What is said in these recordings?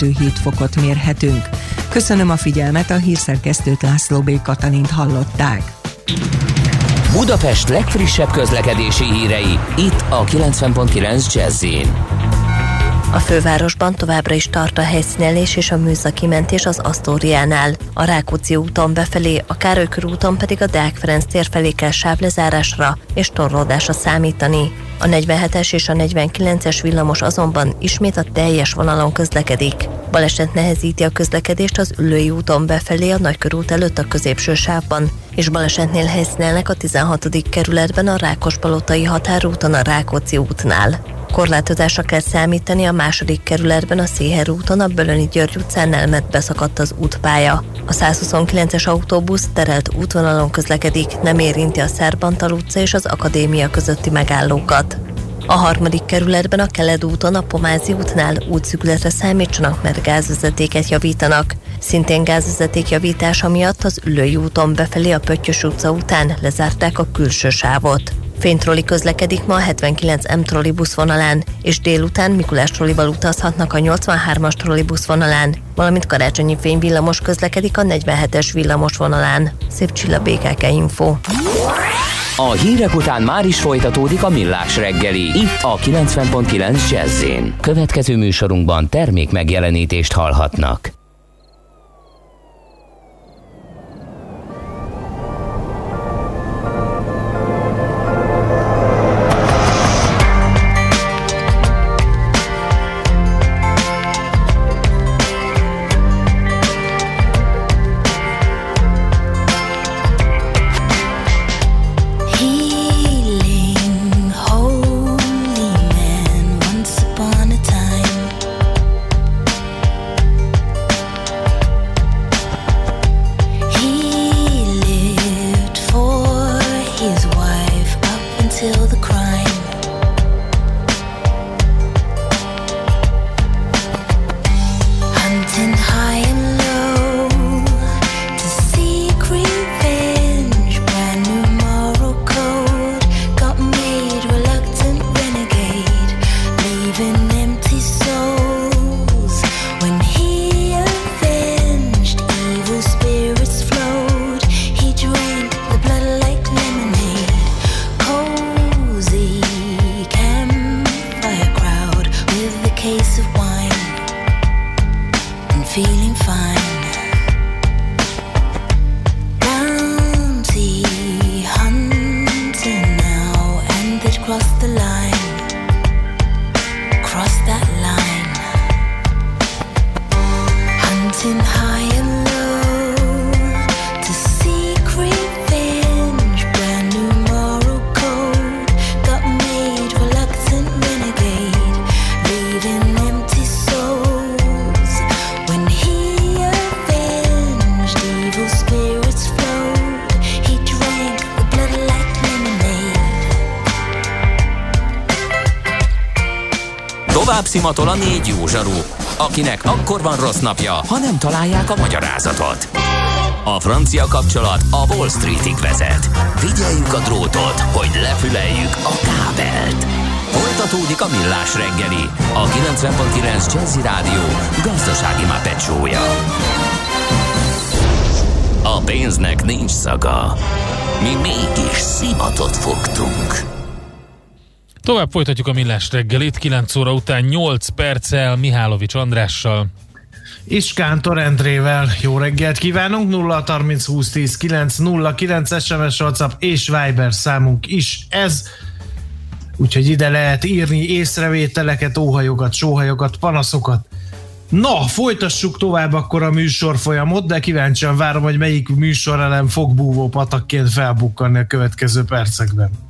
2-7 fokot mérhetünk. Köszönöm a figyelmet, a hírszerkesztőt László B. Katalint hallották. Budapest legfrissebb közlekedési hírei, itt a 90.9 jazz a fővárosban továbbra is tart a helyszínelés és a műszaki mentés az Asztóriánál. A Rákóczi úton befelé, a Károly úton pedig a Deák Ferenc tér felé kell sávlezárásra és torlódásra számítani. A 47-es és a 49-es villamos azonban ismét a teljes vonalon közlekedik. Baleset nehezíti a közlekedést az Üllői úton befelé a Nagykörút előtt a középső sávban, és balesetnél helyszínelnek a 16. kerületben a Rákospalotai határúton a Rákóczi útnál. Korlátozásra kell számítani a második kerületben a Széher úton, a Bölöni György utcán elmet beszakadt az útpálya. A 129-es autóbusz terelt útvonalon közlekedik, nem érinti a Szerbantal utca és az Akadémia közötti megállókat. A harmadik kerületben a Keled úton, a Pomázi útnál útszükletre számítsanak, mert gázvezetéket javítanak. Szintén gázvezeték javítása miatt az Ülői úton befelé a Pöttyös utca után lezárták a külső sávot. Fénytroli közlekedik ma a 79 M trollibusz vonalán, és délután Mikulás trollival utazhatnak a 83-as trollibusz vonalán, valamint karácsonyi fényvillamos közlekedik a 47-es villamos vonalán. Szép csilla BKK Info. A hírek után már is folytatódik a millás reggeli, itt a 90.9 jazz Következő műsorunkban termék megjelenítést hallhatnak. Akkor van rossz napja, ha nem találják a magyarázatot. A francia kapcsolat a Wall Streetig vezet. Figyeljük a drótot, hogy lefüleljük a kábelt. Folytatódik a millás reggeli, a 90.9 Jazzy Rádió gazdasági mapetsója. A pénznek nincs szaga. Mi mégis szimatot fogtunk. Tovább folytatjuk a millás reggelit, 9 óra után 8 perccel Mihálovics Andrással. És Kántor Endrével jó reggelt kívánunk, 0 30 20 10 9 0 9 SMS WhatsApp és Viber számunk is ez. Úgyhogy ide lehet írni észrevételeket, óhajokat, sóhajokat, panaszokat. Na, folytassuk tovább akkor a műsor folyamot, de kíváncsian várom, hogy melyik műsor ellen fog búvó patakként felbukkanni a következő percekben.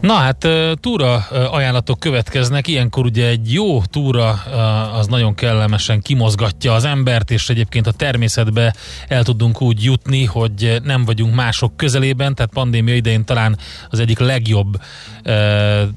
Na hát túra ajánlatok következnek, ilyenkor ugye egy jó túra az nagyon kellemesen kimozgatja az embert, és egyébként a természetbe el tudunk úgy jutni, hogy nem vagyunk mások közelében, tehát pandémia idején talán az egyik legjobb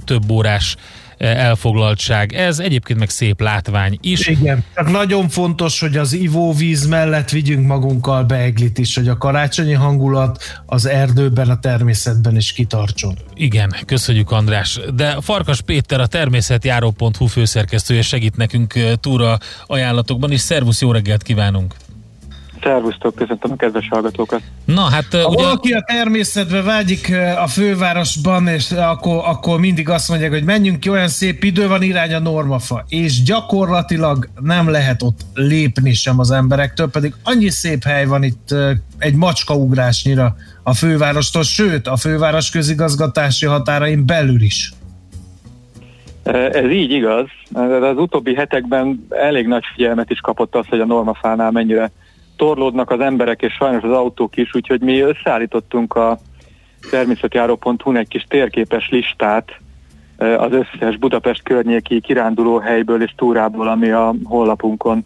több órás elfoglaltság. Ez egyébként meg szép látvány is. Igen, csak nagyon fontos, hogy az ivóvíz mellett vigyünk magunkkal beeglit is, hogy a karácsonyi hangulat az erdőben, a természetben is kitartson. Igen, köszönjük András. De Farkas Péter, a természetjáró.hu főszerkesztője segít nekünk túra ajánlatokban, és szervusz, jó reggelt kívánunk! Szervusztok, köszöntöm a kedves hallgatókat. Na hát... Ha ugye... valaki a természetbe vágyik a fővárosban, és akkor, akkor mindig azt mondják, hogy menjünk ki, olyan szép idő van irány a normafa, és gyakorlatilag nem lehet ott lépni sem az emberektől, pedig annyi szép hely van itt egy macskaugrásnyira a fővárostól, sőt a főváros közigazgatási határain belül is. Ez így igaz. Az utóbbi hetekben elég nagy figyelmet is kapott az, hogy a normafánál mennyire torlódnak az emberek és sajnos az autók is, úgyhogy mi összeállítottunk a természetjáró.hu-n egy kis térképes listát az összes Budapest környéki kiránduló helyből és túrából, ami a honlapunkon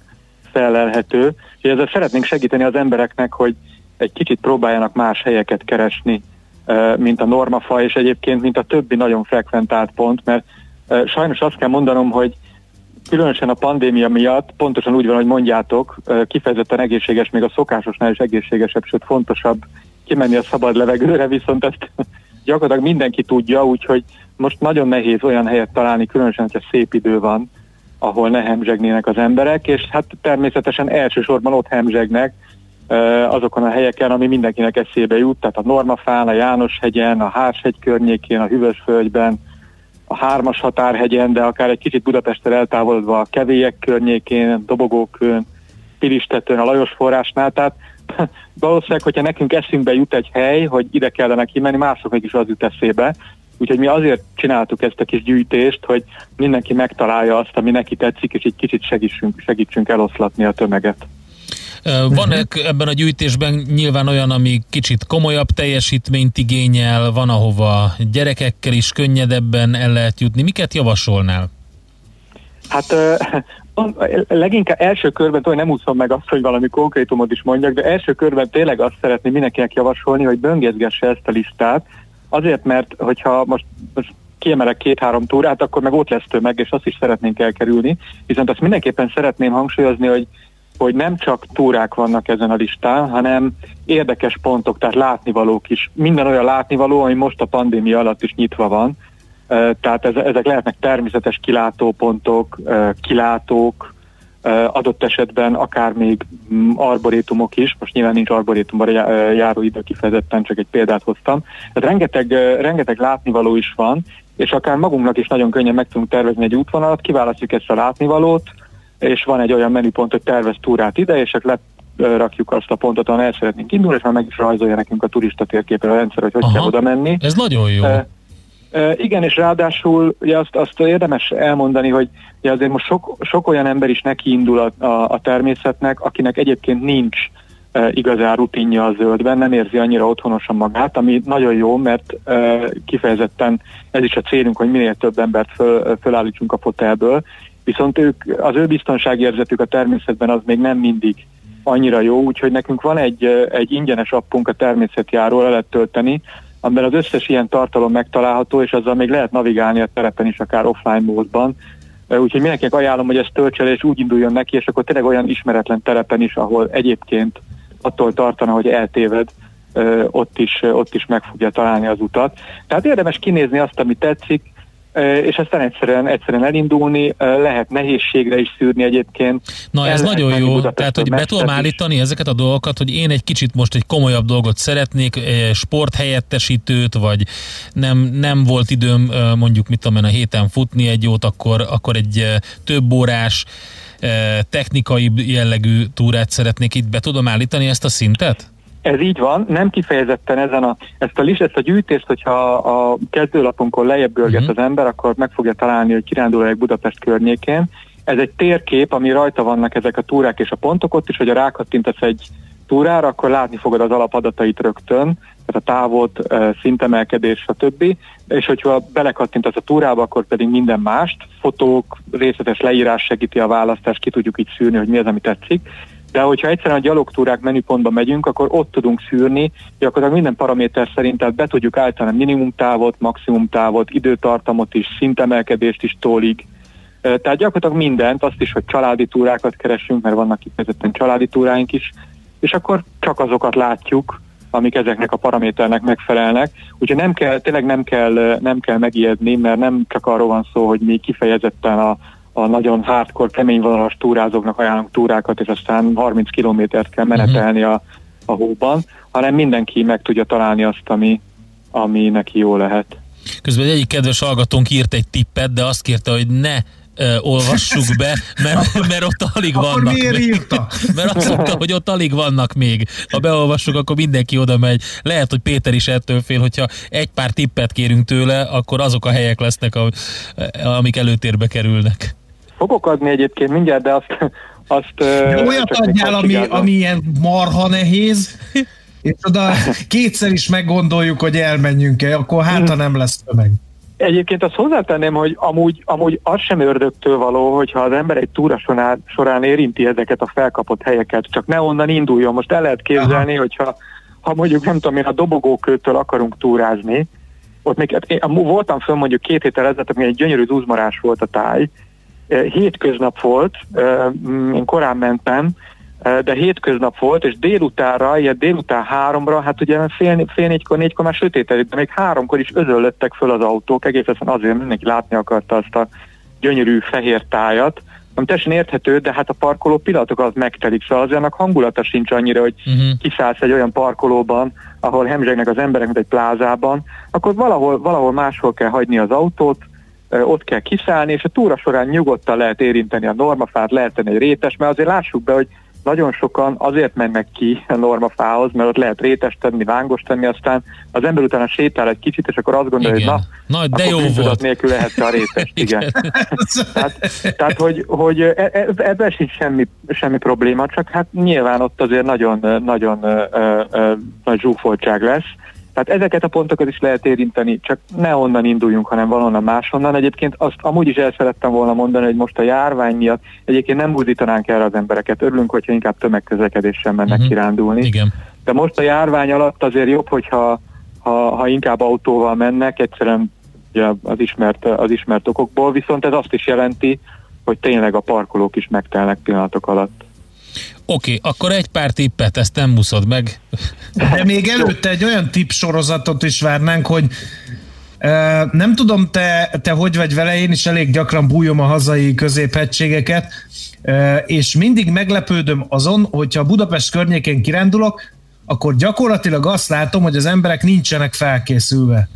felelhető. És ezzel szeretnénk segíteni az embereknek, hogy egy kicsit próbáljanak más helyeket keresni, mint a normafa, és egyébként, mint a többi nagyon frekventált pont, mert sajnos azt kell mondanom, hogy különösen a pandémia miatt, pontosan úgy van, hogy mondjátok, kifejezetten egészséges, még a szokásosnál is egészségesebb, sőt fontosabb kimenni a szabad levegőre, viszont ezt gyakorlatilag mindenki tudja, úgyhogy most nagyon nehéz olyan helyet találni, különösen, hogyha szép idő van, ahol ne hemzsegnének az emberek, és hát természetesen elsősorban ott hemzsegnek azokon a helyeken, ami mindenkinek eszébe jut, tehát a Normafán, a János-hegyen, a Hárshegy környékén, a Hűvösföldben, a hármas határhegyen, de akár egy kicsit Budapestre eltávolodva a Kevélyek környékén, Dobogókön, Pilistetőn, a Lajos forrásnál, tehát valószínűleg, hogyha nekünk eszünkbe jut egy hely, hogy ide kellene kimenni, másoknak is az jut eszébe. Úgyhogy mi azért csináltuk ezt a kis gyűjtést, hogy mindenki megtalálja azt, ami neki tetszik, és egy kicsit segítsünk, segítsünk eloszlatni a tömeget. Van uh-huh. ebben a gyűjtésben nyilván olyan, ami kicsit komolyabb teljesítményt igényel, van ahova gyerekekkel is könnyedebben el lehet jutni. Miket javasolnál? Hát leginkább első körben, hogy nem úszom meg azt, hogy valami konkrétumot is mondjak, de első körben tényleg azt szeretném mindenkinek javasolni, hogy böngészgesse ezt a listát, azért, mert hogyha most, most kiemelek két-három túrát, akkor meg ott lesz tömeg, és azt is szeretnénk elkerülni. Viszont azt mindenképpen szeretném hangsúlyozni, hogy hogy nem csak túrák vannak ezen a listán, hanem érdekes pontok, tehát látnivalók is. Minden olyan látnivaló, ami most a pandémia alatt is nyitva van. Tehát ezek lehetnek természetes kilátópontok, kilátók, adott esetben akár még mm, arborétumok is, most nyilván nincs arborétumban járó idő kifejezetten, csak egy példát hoztam. Tehát rengeteg, rengeteg látnivaló is van, és akár magunknak is nagyon könnyen meg tudunk tervezni egy útvonalat, kiválasztjuk ezt a látnivalót, és van egy olyan menüpont, hogy tervez túrát ide, és akkor rakjuk azt a pontot, ahol el szeretnénk indulni, és már meg is rajzolja nekünk a turista térképen a rendszer, hogy hogy Aha, kell oda menni. Ez nagyon jó. Uh, uh, igen, és ráadásul ugye azt, azt érdemes elmondani, hogy ugye azért most sok, sok olyan ember is neki indul a, a, a természetnek, akinek egyébként nincs uh, igazán rutinja a zöldben, nem érzi annyira otthonosan magát, ami nagyon jó, mert uh, kifejezetten ez is a célunk, hogy minél több embert föl, fölállítsunk a fotelből, viszont ők, az ő biztonságérzetük a természetben az még nem mindig annyira jó, úgyhogy nekünk van egy, egy ingyenes appunk a természetjáról, el lehet tölteni, amiben az összes ilyen tartalom megtalálható, és azzal még lehet navigálni a terepen is, akár offline módban. Úgyhogy mindenkinek ajánlom, hogy ezt töltse és úgy induljon neki, és akkor tényleg olyan ismeretlen terepen is, ahol egyébként attól tartana, hogy eltéved, ott is, ott is meg fogja találni az utat. Tehát érdemes kinézni azt, ami tetszik, és aztán egyszerűen, egyszerűen elindulni, lehet nehézségre is szűrni egyébként. Na ez nagyon jó, tehát hogy be tudom állítani ezeket a dolgokat, hogy én egy kicsit most egy komolyabb dolgot szeretnék, sporthelyettesítőt, vagy nem, nem volt időm mondjuk mit tudom én a héten futni egy jót, akkor, akkor egy több órás technikai jellegű túrát szeretnék itt be tudom állítani ezt a szintet? Ez így van, nem kifejezetten ezen a, ezt a list, ezt a gyűjtést, hogyha a kezdőlapunkon lejjebb görget uh-huh. az ember, akkor meg fogja találni, hogy kirándulóják Budapest környékén. Ez egy térkép, ami rajta vannak ezek a túrák és a pontok ott is, hogy a rákattintasz egy túrára, akkor látni fogod az alapadatait rögtön, tehát a távot, szintemelkedés, stb. És hogyha belekattintasz a túrába, akkor pedig minden mást, fotók, részletes leírás segíti a választást, ki tudjuk így szűrni, hogy mi az, ami tetszik. De hogyha egyszerűen a gyalogtúrák menüpontba megyünk, akkor ott tudunk szűrni, akkor minden paraméter szerint tehát be tudjuk állítani minimum távot, maximum távot, időtartamot is, szintemelkedést is tólig. Tehát gyakorlatilag mindent, azt is, hogy családi túrákat keresünk, mert vannak kifejezetten családi túráink is, és akkor csak azokat látjuk, amik ezeknek a paraméternek megfelelnek. Úgyhogy nem kell, tényleg nem kell, nem kell megijedni, mert nem csak arról van szó, hogy mi kifejezetten a, a nagyon hardcore, kemény vonalas túrázóknak ajánlunk túrákat, és aztán 30 kilométert kell menetelni a, a hóban, hanem mindenki meg tudja találni azt, ami, ami neki jó lehet. Közben egyik kedves hallgatónk írt egy tippet, de azt kérte, hogy ne ö, olvassuk be, mert, mert ott alig Akkor vannak miért még. írta? Mert azt mondta, hogy ott alig vannak még. Ha beolvassuk, akkor mindenki oda megy. Lehet, hogy Péter is ettől fél, hogyha egy pár tippet kérünk tőle, akkor azok a helyek lesznek, amik előtérbe kerülnek. Fogok adni egyébként mindjárt, de azt... azt De olyat adjál, ami, ami ilyen marha nehéz, és oda kétszer is meggondoljuk, hogy elmenjünk-e, akkor hát, ha nem lesz tömeg. Egyébként azt hozzátenném, hogy amúgy, amúgy az sem ördögtől való, hogyha az ember egy túra során, során érinti ezeket a felkapott helyeket, csak ne onnan induljon. Most el lehet képzelni, Aha. hogyha ha mondjuk nem tudom én a dobogókőtől akarunk túrázni, ott még hát én, voltam föl mondjuk két héttel ezelőtt, egy gyönyörű zuzmarás volt a táj, hétköznap volt, én korán mentem, de hétköznap volt, és délutánra, ilyen délután háromra, hát ugye fél, fél négykor, négykor már sötétedik, de még háromkor is özöllöttek föl az autók, egész egyszerűen azért mindenki látni akarta azt a gyönyörű fehér tájat, ami teljesen érthető, de hát a parkoló pillanatok az megtelik, szóval azért annak hangulata sincs annyira, hogy uh-huh. kiszállsz egy olyan parkolóban, ahol hemzsegnek az emberek, mint egy plázában, akkor valahol, valahol máshol kell hagyni az autót, ott kell kiszállni, és a túra során nyugodtan lehet érinteni a normafát, lehet tenni egy rétes, mert azért lássuk be, hogy nagyon sokan azért mennek ki a normafához, mert ott lehet rétes tenni, lángos tenni, aztán az ember utána sétál egy kicsit, és akkor azt gondolja, Igen. hogy na, na de jó volt. nélkül lehet a rétes. Igen. Igen. tehát, tehát, hogy, hogy e, e, ebben sincs semmi, semmi probléma, csak hát nyilván ott azért nagyon, nagyon ö, ö, nagy zsúfoltság lesz, tehát ezeket a pontokat is lehet érinteni, csak ne onnan induljunk, hanem valonnan máshonnan. Egyébként azt amúgy is el szerettem volna mondani, hogy most a járvány miatt egyébként nem buzdítanánk erre az embereket. Örülünk, hogyha inkább tömegközlekedéssel mennek uh-huh. kirándulni. Igen. De most a járvány alatt azért jobb, hogyha ha, ha inkább autóval mennek, egyszerűen ugye, az, ismert, az ismert okokból, viszont ez azt is jelenti, hogy tényleg a parkolók is megtelnek pillanatok alatt. Oké, okay, akkor egy pár tippet, ezt nem muszod meg. De még előtte egy olyan tipp sorozatot is várnánk, hogy Uh, nem tudom, te, te hogy vagy vele, én is elég gyakran bújom a hazai középhegységeket, uh, és mindig meglepődöm azon, hogyha Budapest környékén kirándulok, akkor gyakorlatilag azt látom, hogy az emberek nincsenek felkészülve.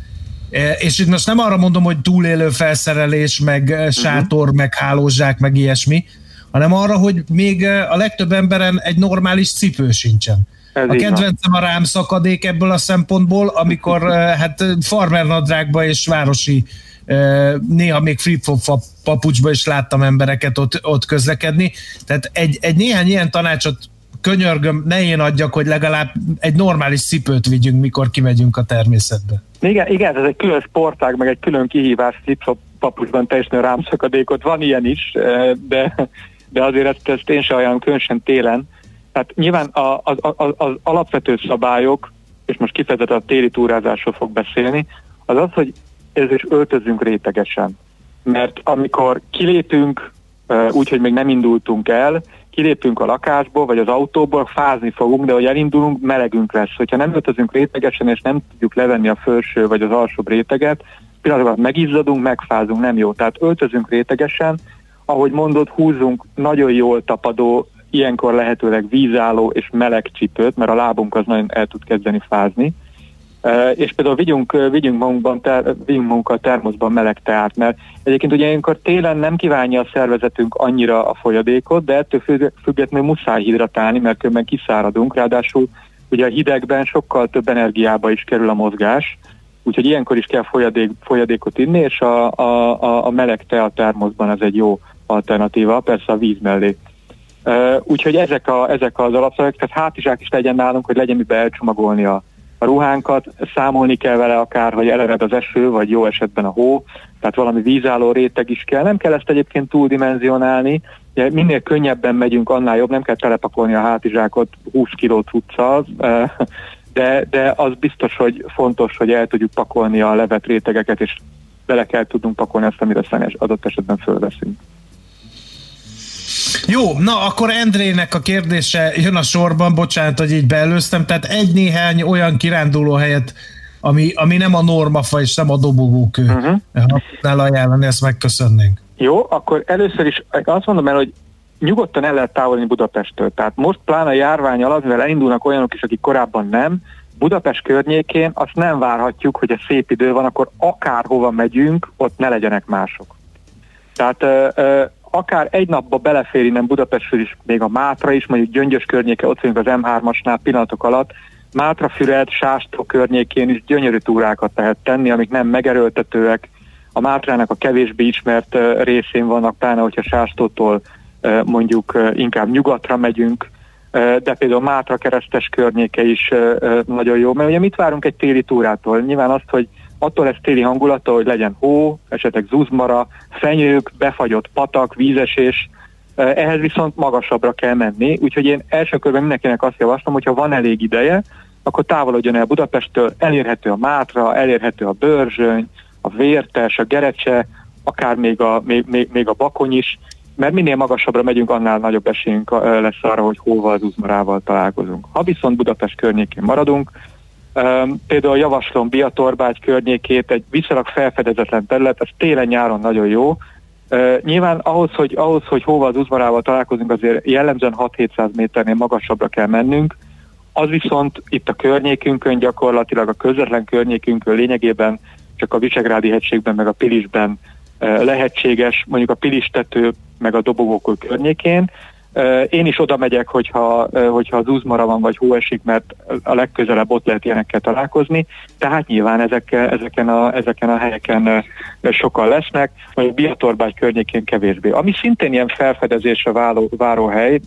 Uh, és itt most nem arra mondom, hogy túlélő felszerelés, meg sátor, uh-huh. meg hálózsák, meg ilyesmi, hanem arra, hogy még a legtöbb emberen egy normális cipő sincsen. Ez a kedvencem a rám szakadék ebből a szempontból, amikor hát farmernadrágba és városi néha még flip-flop papucsba is láttam embereket ott, ott közlekedni. Tehát egy, egy néhány ilyen tanácsot könyörgöm, ne én adjak, hogy legalább egy normális cipőt vigyünk, mikor kimegyünk a természetbe. Igen, igen ez egy külön sportág, meg egy külön kihívás flip-flop papucsban teljesen rámszakadékot. Van ilyen is, de de azért ezt, ezt én sem ajánlom, különösen télen. Tehát nyilván az, az, az alapvető szabályok, és most kifejezetten a téli túrázásról fog beszélni, az az, hogy ez is öltözünk rétegesen. Mert amikor kilépünk, úgy, hogy még nem indultunk el, kilépünk a lakásból, vagy az autóból, fázni fogunk, de hogy elindulunk, melegünk lesz. Hogyha nem öltözünk rétegesen, és nem tudjuk levenni a felső vagy az alsóbb réteget, pillanatban megizzadunk, megfázunk, nem jó. Tehát öltözünk rétegesen, ahogy mondod, húzunk nagyon jól tapadó, ilyenkor lehetőleg vízálló és meleg csipőt, mert a lábunk az nagyon el tud kezdeni fázni. És például vigyünk, vigyünk, magunkban ter, vigyünk magunkkal termoszban meleg teát, mert egyébként ugye ilyenkor télen nem kívánja a szervezetünk annyira a folyadékot, de ettől függetlenül muszáj hidratálni, mert különben kiszáradunk, ráadásul ugye a hidegben sokkal több energiába is kerül a mozgás, úgyhogy ilyenkor is kell folyadék, folyadékot inni, és a, a, a, meleg a termoszban ez egy jó alternatíva, persze a víz mellé. Úgyhogy ezek, a, ezek az alapszabályok, tehát hátizsák is legyen nálunk, hogy legyen mibe elcsomagolni a, a ruhánkat, számolni kell vele akár, hogy elered az eső, vagy jó esetben a hó, tehát valami vízálló réteg is kell. Nem kell ezt egyébként túldimenzionálni, Ugye, minél könnyebben megyünk, annál jobb, nem kell telepakolni a hátizsákot 20 kiló cuccal, de, de az biztos, hogy fontos, hogy el tudjuk pakolni a levet rétegeket, és bele kell tudnunk pakolni azt, amire szenes adott esetben fölveszünk. Jó, na akkor Endrének a kérdése jön a sorban, bocsánat, hogy így beelőztem, tehát egy néhány olyan kiránduló helyet, ami, ami nem a normafa és nem a dobogókő. Uh-huh. Ha tudnál ajánlani, ezt megköszönnénk. Jó, akkor először is azt mondom el, hogy nyugodtan el lehet távolni Budapesttől. Tehát most pláne a járvány alatt, mivel elindulnak olyanok is, akik korábban nem, Budapest környékén azt nem várhatjuk, hogy a szép idő van, akkor akárhova megyünk, ott ne legyenek mások. Tehát ö, ö, akár egy napba belefér innen Budapestről is, még a Mátra is, mondjuk Gyöngyös környéke, ott vagyunk az M3-asnál pillanatok alatt, Mátra, Füred, Sástó környékén is gyönyörű túrákat lehet tenni, amik nem megerőltetőek, a Mátrának a kevésbé ismert részén vannak, pláne hogyha Sástótól mondjuk inkább nyugatra megyünk, de például Mátra keresztes környéke is nagyon jó, mert ugye mit várunk egy téli túrától? Nyilván azt, hogy attól lesz téli hangulata, hogy legyen hó, esetleg zuzmara, fenyők, befagyott patak, vízesés, ehhez viszont magasabbra kell menni, úgyhogy én első körben mindenkinek azt javaslom, hogyha van elég ideje, akkor távolodjon el Budapesttől, elérhető a Mátra, elérhető a Börzsöny, a Vértes, a Gerecse, akár még a, még, még, még a Bakony is, mert minél magasabbra megyünk, annál nagyobb esélyünk lesz arra, hogy hóval, az uzmarával találkozunk. Ha viszont Budapest környékén maradunk, például javaslom Biatorbágy környékét, egy viszonylag felfedezetlen terület, ez télen-nyáron nagyon jó. Nyilván ahhoz, hogy, ahhoz, hogy hóval, az uzmarával találkozunk, azért jellemzően 6-700 méternél magasabbra kell mennünk, az viszont itt a környékünkön gyakorlatilag a közvetlen környékünkön lényegében csak a Visegrádi hegységben meg a Pilisben lehetséges, mondjuk a Pilistető meg a dobogókő környékén. Én is oda megyek, hogyha, hogyha az úzmara van, vagy hó esik, mert a legközelebb ott lehet ilyenekkel találkozni, tehát nyilván ezek, ezeken, a, ezeken a helyeken sokan lesznek, vagy Biatorbágy környékén kevésbé. Ami szintén ilyen felfedezésre váló, váró hely,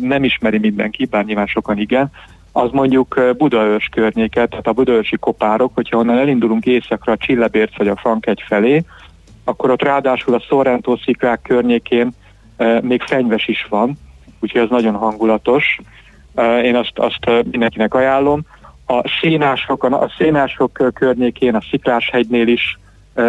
nem ismeri mindenki, bár nyilván sokan igen, az mondjuk Budaörs környéket, tehát a budaörsi kopárok, hogyha onnan elindulunk északra a Csillebérc vagy a Frankegy felé, akkor ott ráadásul a Sorrento sziklák környékén még fenyves is van, úgyhogy ez nagyon hangulatos. Én azt, azt mindenkinek ajánlom. A szénások, a szénások környékén, a Szikláshegynél is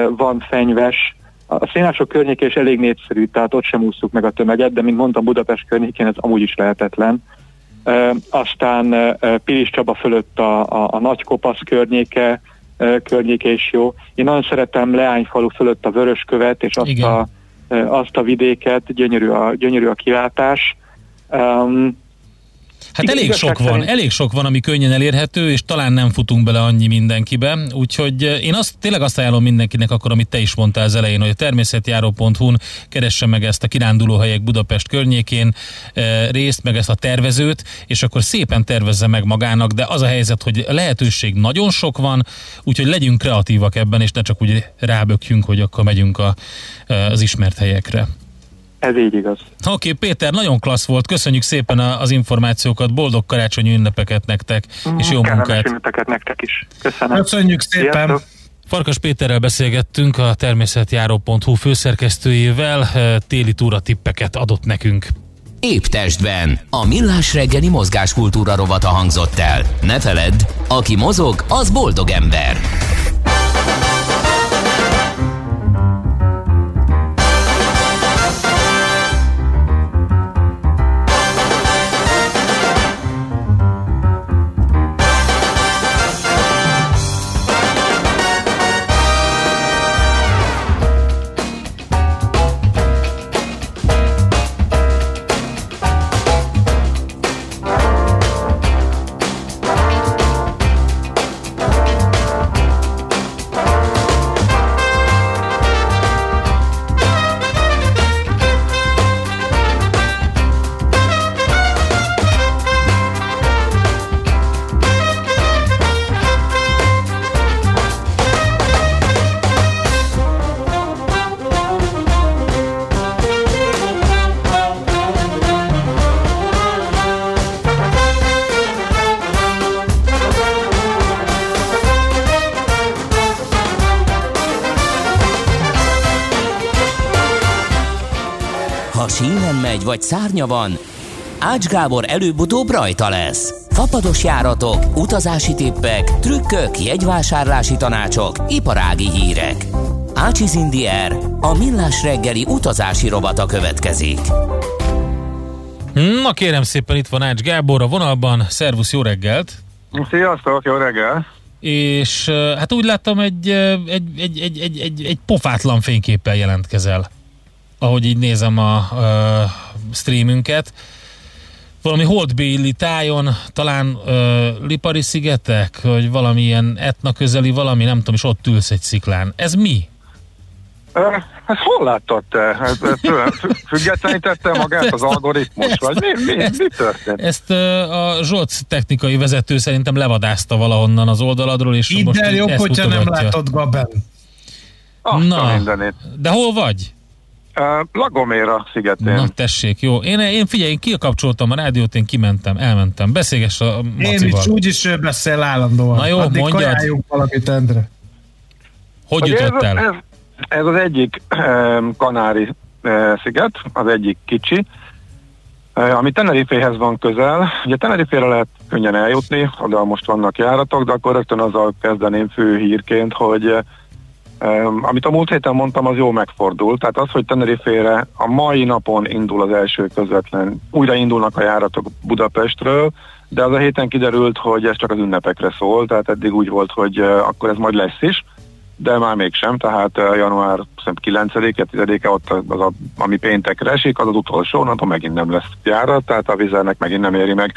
van fenyves. A szénások környékén is elég népszerű, tehát ott sem úsztuk meg a tömeget, de mint mondtam, Budapest környékén ez amúgy is lehetetlen aztán Pilis Csaba fölött a, a, a Nagykopasz környéke, környéke is jó. Én nagyon szeretem Leányfalu fölött a Vöröskövet, és azt, a, azt a vidéket, gyönyörű a, gyönyörű a kilátás. Um, Hát elég sok van, elég sok van, ami könnyen elérhető, és talán nem futunk bele annyi mindenkibe, úgyhogy eh, én azt, tényleg azt ajánlom mindenkinek akkor, amit te is mondtál az elején, hogy a természetjáró.hu-n keresse meg ezt a kirándulóhelyek Budapest környékén e, részt, meg ezt a tervezőt, és akkor szépen tervezze meg magának, de az a helyzet, hogy a lehetőség nagyon sok van, úgyhogy legyünk kreatívak ebben, és ne csak úgy rábökjünk, hogy akkor megyünk a, eh, az ismert helyekre. Ez így igaz. Oké, okay, Péter, nagyon klassz volt. Köszönjük szépen az információkat, boldog karácsonyi ünnepeket nektek, és jó munkát. ünnepeket nektek is. Köszönöm. Köszönjük szépen. Sziasztok. Farkas Péterrel beszélgettünk, a természetjáró.hu főszerkesztőjével, téli túra tippeket adott nekünk. Épp testben. A millás reggeli mozgáskultúra rovata hangzott el. Ne feledd, aki mozog, az boldog ember. Szárnya van, Ács Gábor előbb-utóbb rajta lesz. Fapados járatok, utazási tippek, trükkök, jegyvásárlási tanácsok, iparági hírek. Ácsiz Indier, a millás reggeli utazási robata következik. Na kérem szépen, itt van Ács Gábor a vonalban. Szervusz, jó reggelt! Sziasztok, jó reggel! És hát úgy láttam, egy, egy, egy, egy, egy, egy, egy pofátlan fényképpel jelentkezel, ahogy így nézem a, a streamünket valami holdbéli tájon, talán ö, Lipari szigetek, vagy valamilyen etna közeli valami, nem tudom, és ott ülsz egy sziklán. Ez mi? Hát hol láttad te? Függetlenítette magát az algoritmus, vagy mi, mi, mi történt? Ezt a Zsolc technikai vezető szerintem levadázta valahonnan az oldaladról, és Idd most jobb, hogyha mutogatja. nem látod Gaben. Azt Na. De hol vagy? Uh, Lagoméra szigetén. Na tessék, jó. Én, én figyelj, én kikapcsoltam a rádiót, én kimentem, elmentem. Beszélgess a Én Macival. is, úgyis beszél állandóan. Na jó, Addig mondjad. valamit, Endre. Hogy Ugye jutott ez, el? Ez, ez az egyik um, Kanári uh, sziget, az egyik kicsi, uh, ami Teneriféhez van közel. Ugye Tenerifére lehet könnyen eljutni, oda most vannak járatok, de akkor rögtön azzal kezdeném fő hírként, hogy uh, amit a múlt héten mondtam, az jó megfordult. Tehát az, hogy Tenerifére a mai napon indul az első közvetlen, újra indulnak a járatok Budapestről, de az a héten kiderült, hogy ez csak az ünnepekre szól, tehát eddig úgy volt, hogy akkor ez majd lesz is, de már mégsem, tehát uh, január 9-e, 10-e ott az, a, ami péntekre esik, az az utolsó napon megint nem lesz járat, tehát a vizernek megint nem éri meg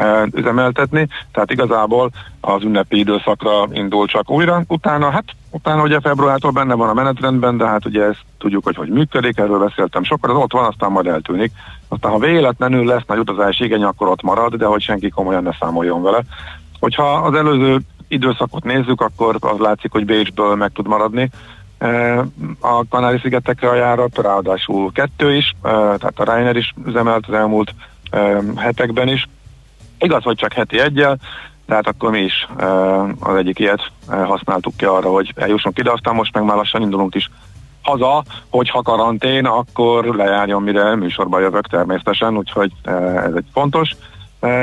uh, üzemeltetni, tehát igazából az ünnepi időszakra indul csak újra, utána hát utána ugye februártól benne van a menetrendben, de hát ugye ezt tudjuk, hogy hogy működik, erről beszéltem sokat, az ott van, aztán majd eltűnik. Aztán ha véletlenül lesz nagy utazási igény, akkor ott marad, de hogy senki komolyan ne számoljon vele. Hogyha az előző időszakot nézzük, akkor az látszik, hogy Bécsből meg tud maradni a Kanári-szigetekre a járat, ráadásul kettő is, tehát a Ryanair is üzemelt az elmúlt hetekben is. Igaz, hogy csak heti egyel, tehát akkor mi is az egyik ilyet használtuk ki arra, hogy eljussunk ide, aztán most meg már lassan indulunk is haza, hogyha karantén, akkor lejárjon, mire műsorba jövök természetesen, úgyhogy ez egy fontos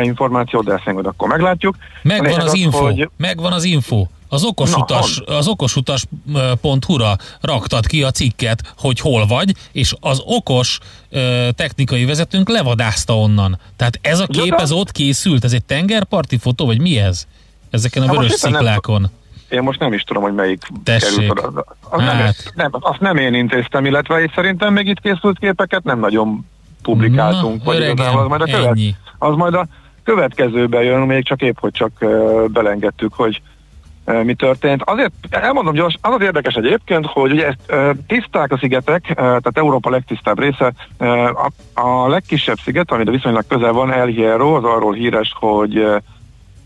információ, de ezt majd akkor meglátjuk. Megvan az, az info, hogy... megvan az info. Az okosutas, az okosutas.hu-ra raktad ki a cikket, hogy hol vagy, és az okos uh, technikai vezetőnk levadázta onnan. Tehát ez a kép, ez ott készült, ez egy tengerparti fotó, vagy mi ez? Ezeken a vörös sziklákon. Nem, én most nem is tudom, hogy melyik Tessék. került oda. Az hát. nem, nem, azt nem én intéztem, illetve és szerintem még itt készült képeket nem nagyon publikáltunk. Na, vagy öregem, az majd a követ, ennyi. Az majd a következőben jön, még csak épp, hogy csak belengedtük, hogy mi történt. Azért elmondom gyors, az az érdekes egyébként, hogy ugye ezt tiszták a szigetek, tehát Európa legtisztább része, a, a legkisebb sziget, ami viszonylag közel van, El Hierro, az arról híres, hogy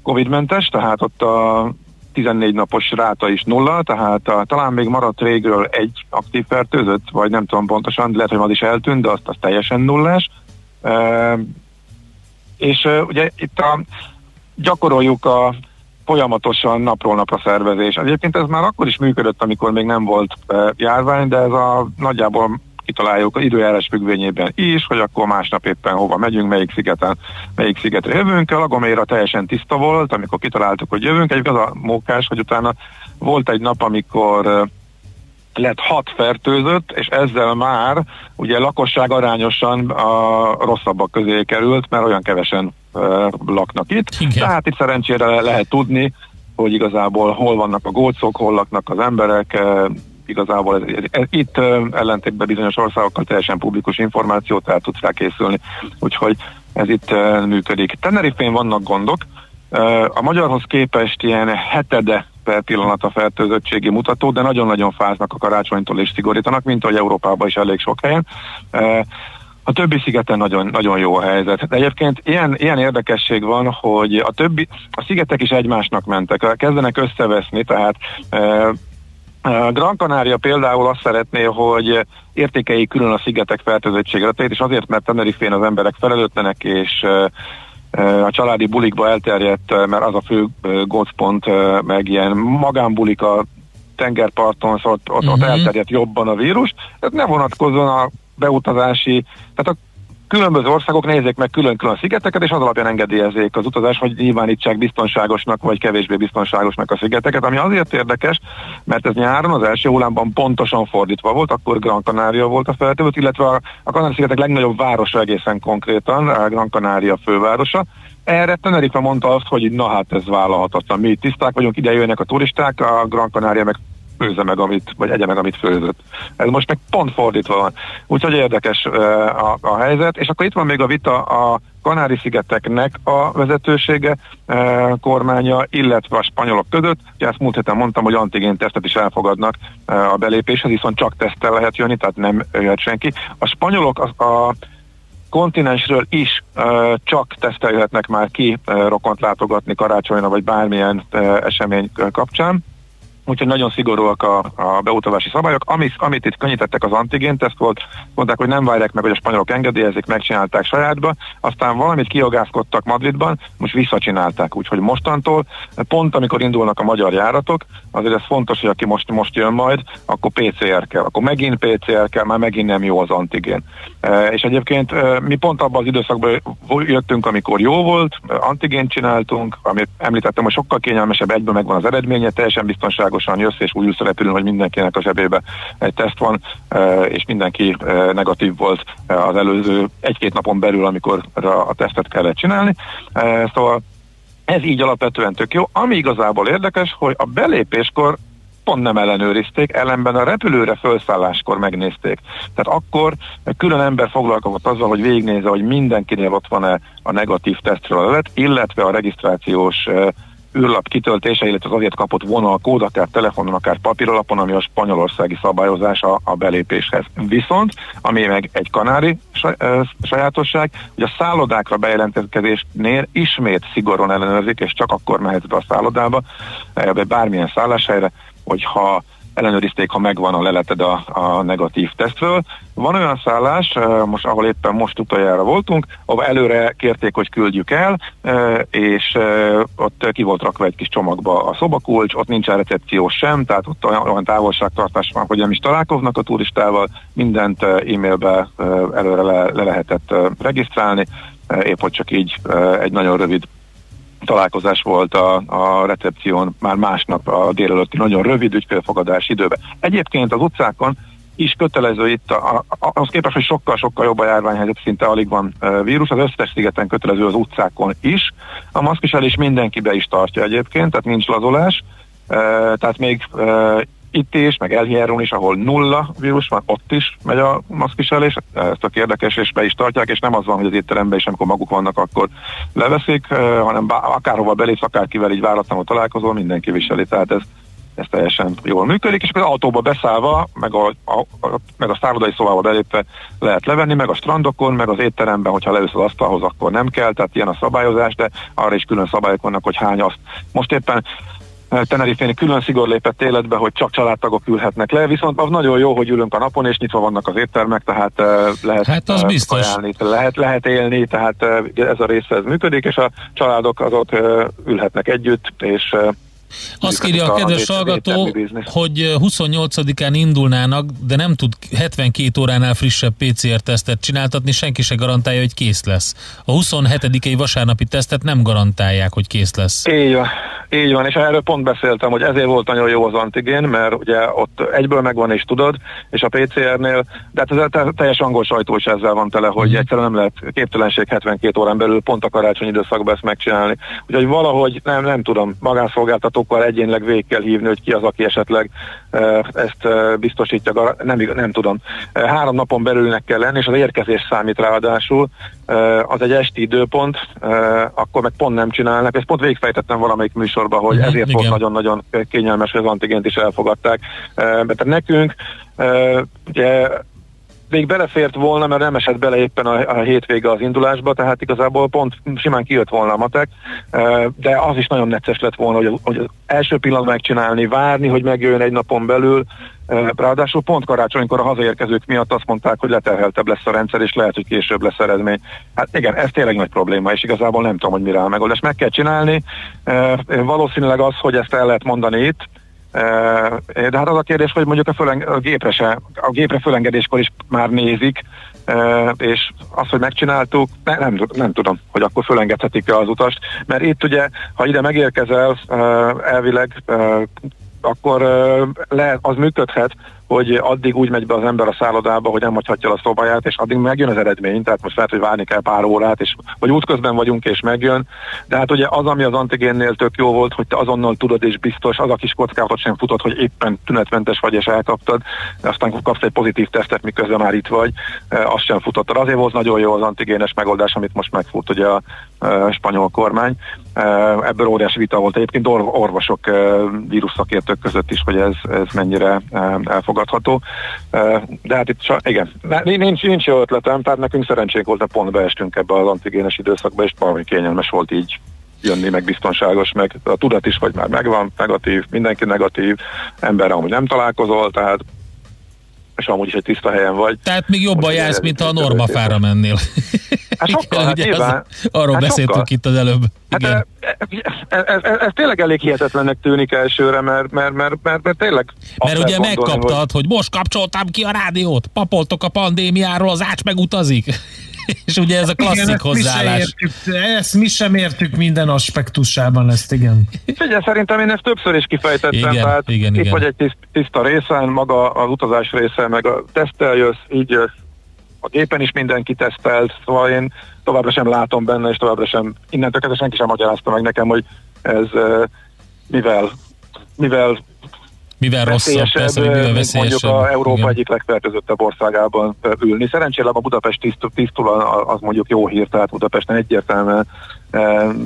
Covid-mentes, tehát ott a 14 napos ráta is nulla, tehát a, talán még maradt régről egy aktív fertőzött, vagy nem tudom pontosan, lehet, hogy az is eltűnt, de azt az teljesen nullás. És uh, ugye itt a, gyakoroljuk a folyamatosan napról napra szervezés. Egyébként ez már akkor is működött, amikor még nem volt uh, járvány, de ez a nagyjából kitaláljuk az időjárás függvényében is, hogy akkor másnap éppen hova megyünk, melyik szigeten, melyik szigetre jövünk. A Lagoméra teljesen tiszta volt, amikor kitaláltuk, hogy jövünk. Egyébként az a mókás, hogy utána volt egy nap, amikor lett hat fertőzött, és ezzel már ugye lakosság arányosan a rosszabbak közé került, mert olyan kevesen uh, laknak itt. Igen. Tehát itt szerencsére lehet tudni, hogy igazából hol vannak a gócok, hol laknak az emberek, uh, igazából ez, ez, ez, itt uh, ellentétben bizonyos országokkal teljesen publikus információt tehát tudsz készülni, úgyhogy ez itt működik. Tenerifén vannak gondok, a magyarhoz képest ilyen hetede per pillanat a fertőzöttségi mutató, de nagyon-nagyon fáznak a karácsonytól és szigorítanak, mint ahogy Európában is elég sok helyen. A többi szigeten nagyon, nagyon jó a helyzet. De egyébként ilyen, ilyen érdekesség van, hogy a többi, a szigetek is egymásnak mentek, kezdenek összeveszni, tehát Gran Canaria például azt szeretné, hogy értékei külön a szigetek fertőzöttségre, és azért, mert Tenerifén az emberek felelőtlenek, és a családi bulikba elterjedt, mert az a fő gócpont, meg ilyen magánbulik a tengerparton, szóval ott, ott, uh-huh. ott elterjedt jobban a vírus. Ez ne vonatkozzon a beutazási, tehát a különböző országok nézzék meg külön-külön szigeteket, és az alapján engedélyezzék az utazás, hogy nyilvánítsák biztonságosnak vagy kevésbé biztonságosnak a szigeteket, ami azért érdekes, mert ez nyáron az első hullámban pontosan fordítva volt, akkor Gran Canaria volt a feltevőt, illetve a, a Kanári-szigetek legnagyobb városa egészen konkrétan, a Gran Canaria fővárosa, erre Tenerife mondta azt, hogy na hát ez vállalhatatlan. Mi tiszták vagyunk, ide jönnek a turisták, a Gran Canaria meg főzze meg, amit, vagy egye meg, amit főzött. Ez most meg pont fordítva van. Úgyhogy érdekes a, a helyzet, és akkor itt van még a vita a Kanári-szigeteknek a vezetősége, e, kormánya, illetve a spanyolok között. Ugye ezt múlt héten mondtam, hogy antigén tesztet is elfogadnak e, a belépéshez, viszont csak tesztel lehet jönni, tehát nem jöhet senki. A spanyolok a, a kontinensről is e, csak tesztelhetnek már ki e, rokont látogatni karácsonyra, vagy bármilyen e, esemény kapcsán úgyhogy nagyon szigorúak a, a beutazási szabályok. Amit, amit itt könnyítettek az antigén teszt volt, mondták, hogy nem várják meg, hogy a spanyolok engedélyezik, megcsinálták sajátba, aztán valamit kiogászkodtak Madridban, most visszacsinálták, úgyhogy mostantól, pont amikor indulnak a magyar járatok, azért ez fontos, hogy aki most, most jön majd, akkor PCR kell, akkor megint PCR kell, már megint nem jó az antigén. E, és egyébként e, mi pont abban az időszakban jöttünk, amikor jó volt, antigént csináltunk, amit említettem, hogy sokkal kényelmesebb, egyből megvan az eredménye, teljesen biztonságos biztonságosan jössz, és úgy ülsz repülőn, hogy mindenkinek a zsebébe egy teszt van, e, és mindenki e, negatív volt e, az előző egy-két napon belül, amikor a tesztet kellett csinálni. Szóval ez így alapvetően tök jó. Ami igazából érdekes, hogy a belépéskor pont nem ellenőrizték, ellenben a repülőre felszálláskor megnézték. Tehát akkor külön ember foglalkozott azzal, hogy végignézze, hogy mindenkinél ott van-e a negatív tesztről a levet, illetve a regisztrációs űrlap kitöltése, illetve az azért kapott vonalkód, akár telefonon, akár papíralapon, ami a spanyolországi szabályozása a belépéshez. Viszont, ami meg egy kanári sajátosság, hogy a szállodákra bejelentkezésnél ismét szigorúan ellenőrzik, és csak akkor mehetsz be a szállodába, bármilyen szálláshelyre, hogyha ellenőrizték, ha megvan a leleted a, a negatív tesztről. Van olyan szállás, most, ahol éppen most utoljára voltunk, ahol előre kérték, hogy küldjük el, és ott ki volt rakva egy kis csomagba a szobakulcs, ott nincsen recepció sem, tehát ott olyan, olyan távolságtartás van, hogy nem is találkoznak a turistával, mindent e-mailbe előre le, le lehetett regisztrálni, épp hogy csak így egy nagyon rövid találkozás volt a, a recepción már másnap a délelőtti nagyon rövid ügyfélfogadás időben. Egyébként az utcákon is kötelező itt, a, a, az képest, hogy sokkal-sokkal jobb a járványhelyzet, szinte alig van e, vírus, az összes szigeten kötelező az utcákon is. A maszkviselés mindenki be is tartja egyébként, tehát nincs lazolás, e, tehát még e, itt is, meg Elhierron is, ahol nulla vírus van, ott is megy a maszkviselés, ez tök érdekes, és be is tartják, és nem az van, hogy az étteremben is, amikor maguk vannak, akkor leveszik, eh, hanem bá, akárhova belépsz, akárkivel így váratlanul találkozol, mindenki viseli, tehát ez, ez teljesen jól működik, és az autóba beszállva, meg a, a, a, meg a szállodai szobába belépve lehet levenni, meg a strandokon, meg az étteremben, hogyha leülsz az asztalhoz, akkor nem kell, tehát ilyen a szabályozás, de arra is külön szabályok vannak, hogy hány azt. Most éppen Tenerifén külön szigor lépett életbe, hogy csak családtagok ülhetnek le, viszont az nagyon jó, hogy ülünk a napon, és nyitva vannak az éttermek, tehát lehet hát az biztos. ajánlni, lehet, lehet élni, tehát ez a része ez működik, és a családok azok ülhetnek együtt, és azt írja a kedves hallgató, hogy 28-án indulnának, de nem tud 72 óránál frissebb PCR-tesztet csináltatni, senki se garantálja, hogy kész lesz. A 27-i vasárnapi tesztet nem garantálják, hogy kész lesz. Így van, így van, és erről pont beszéltem, hogy ezért volt nagyon jó az antigén, mert ugye ott egyből megvan és tudod, és a PCR-nél, de hát ez teljes angol sajtó is ezzel van tele, hogy mm. egyszerűen nem lehet képtelenség 72 órán belül pont a karácsony időszakban ezt megcsinálni. Úgyhogy valahogy nem, nem tudom, magánszolgáltató hallgatókkal egyénleg végig kell hívni, hogy ki az, aki esetleg ezt biztosítja, nem, nem tudom. Három napon belülnek kell lenni, és az érkezés számít ráadásul, az egy esti időpont, akkor meg pont nem csinálnak. Ezt pont végigfejtettem valamelyik műsorban, hogy mhm, ezért Igen. volt nagyon-nagyon kényelmes, hogy az antigént is elfogadták. Mert nekünk ugye még belefért volna, mert nem esett bele éppen a, a hétvége az indulásba, tehát igazából pont simán kijött volna a matek, de az is nagyon necces lett volna, hogy, hogy az első pillanat megcsinálni, várni, hogy megjön egy napon belül, Ráadásul pont karácsonykor a hazaérkezők miatt azt mondták, hogy leterheltebb lesz a rendszer, és lehet, hogy később lesz eredmény. Hát igen, ez tényleg nagy probléma, és igazából nem tudom, hogy mire áll megoldás. Meg kell csinálni. Valószínűleg az, hogy ezt el lehet mondani itt, De hát az a kérdés, hogy mondjuk a, föleng- a, gépre, se, a gépre fölengedéskor is már nézik, és azt, hogy megcsináltuk, ne, nem, nem tudom, hogy akkor fölengedhetik-e az utast, mert itt ugye, ha ide megérkezel, elvileg akkor lehet, az működhet, hogy addig úgy megy be az ember a szállodába, hogy nem hagyhatja a szobáját, és addig megjön az eredmény, tehát most lehet, hogy várni kell pár órát, és vagy útközben vagyunk, és megjön. De hát ugye az, ami az antigénnél tök jó volt, hogy te azonnal tudod, és biztos, az a kis kockázatot sem futott, hogy éppen tünetmentes vagy, és elkaptad, aztán kapsz egy pozitív tesztet, miközben már itt vagy, azt sem futottad. Azért volt nagyon jó az antigénes megoldás, amit most megfut ugye a, a spanyol kormány. Ebből óriási vita volt egyébként orvosok, vírusszakértők között is, hogy ez, ez mennyire elfogadható. De hát itt igen, nincs, nincs jó ötletem, tehát nekünk szerencsénk volt, hogy pont beestünk ebbe az antigénes időszakba, és valami kényelmes volt így jönni, meg biztonságos, meg a tudat is, hogy már megvan, negatív, mindenki negatív, ember amúgy nem találkozol, tehát és amúgy is egy tiszta helyen vagy. Tehát még jobban jársz, mint a normafára mennél. Hát sokkal, hát nyilván. Arról hát beszéltünk sokkal. itt az előbb. Hát Igen. Ez, ez, ez, ez tényleg elég hihetetlennek tűnik elsőre, mert, mert, mert, mert, mert tényleg... Mert ugye megkaptad, hogy... hogy most kapcsoltam ki a rádiót, papoltok a pandémiáról, az ács megutazik. És ugye ez a klasszik igen, hozzáállás. Ezt mi, értük, ezt mi sem értük minden aspektusában ezt, igen. Figyelj, szerintem én ezt többször is kifejtettem, igen, tehát igen, itt igen. vagy egy tiszt, tiszta részen, maga az utazás része, meg a tesztel jössz, így jössz, a gépen is mindenki tesztelt, szóval én továbbra sem látom benne, és továbbra sem, innentől kezdve senki sem magyarázta meg nekem, hogy ez mivel, mivel mivel rosszabb, persze, hogy mivel mondjuk a Európa igen. egyik legfertőzöttebb országában ülni. Szerencsére a Budapest tisztul, tisztul az mondjuk jó hír, tehát Budapesten egyértelműen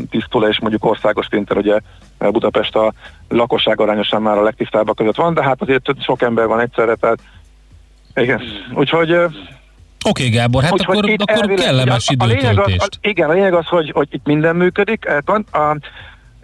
tisztul, és mondjuk országos szinten ugye Budapest a lakosság arányosan már a legtisztábbak között van, de hát azért sok ember van egyszerre, tehát igen. Úgyhogy Oké, okay, Gábor, hát akkor, akkor elvileg, kellemes a, a lényeg az, a, Igen, a lényeg az, hogy, hogy itt minden működik. A, a,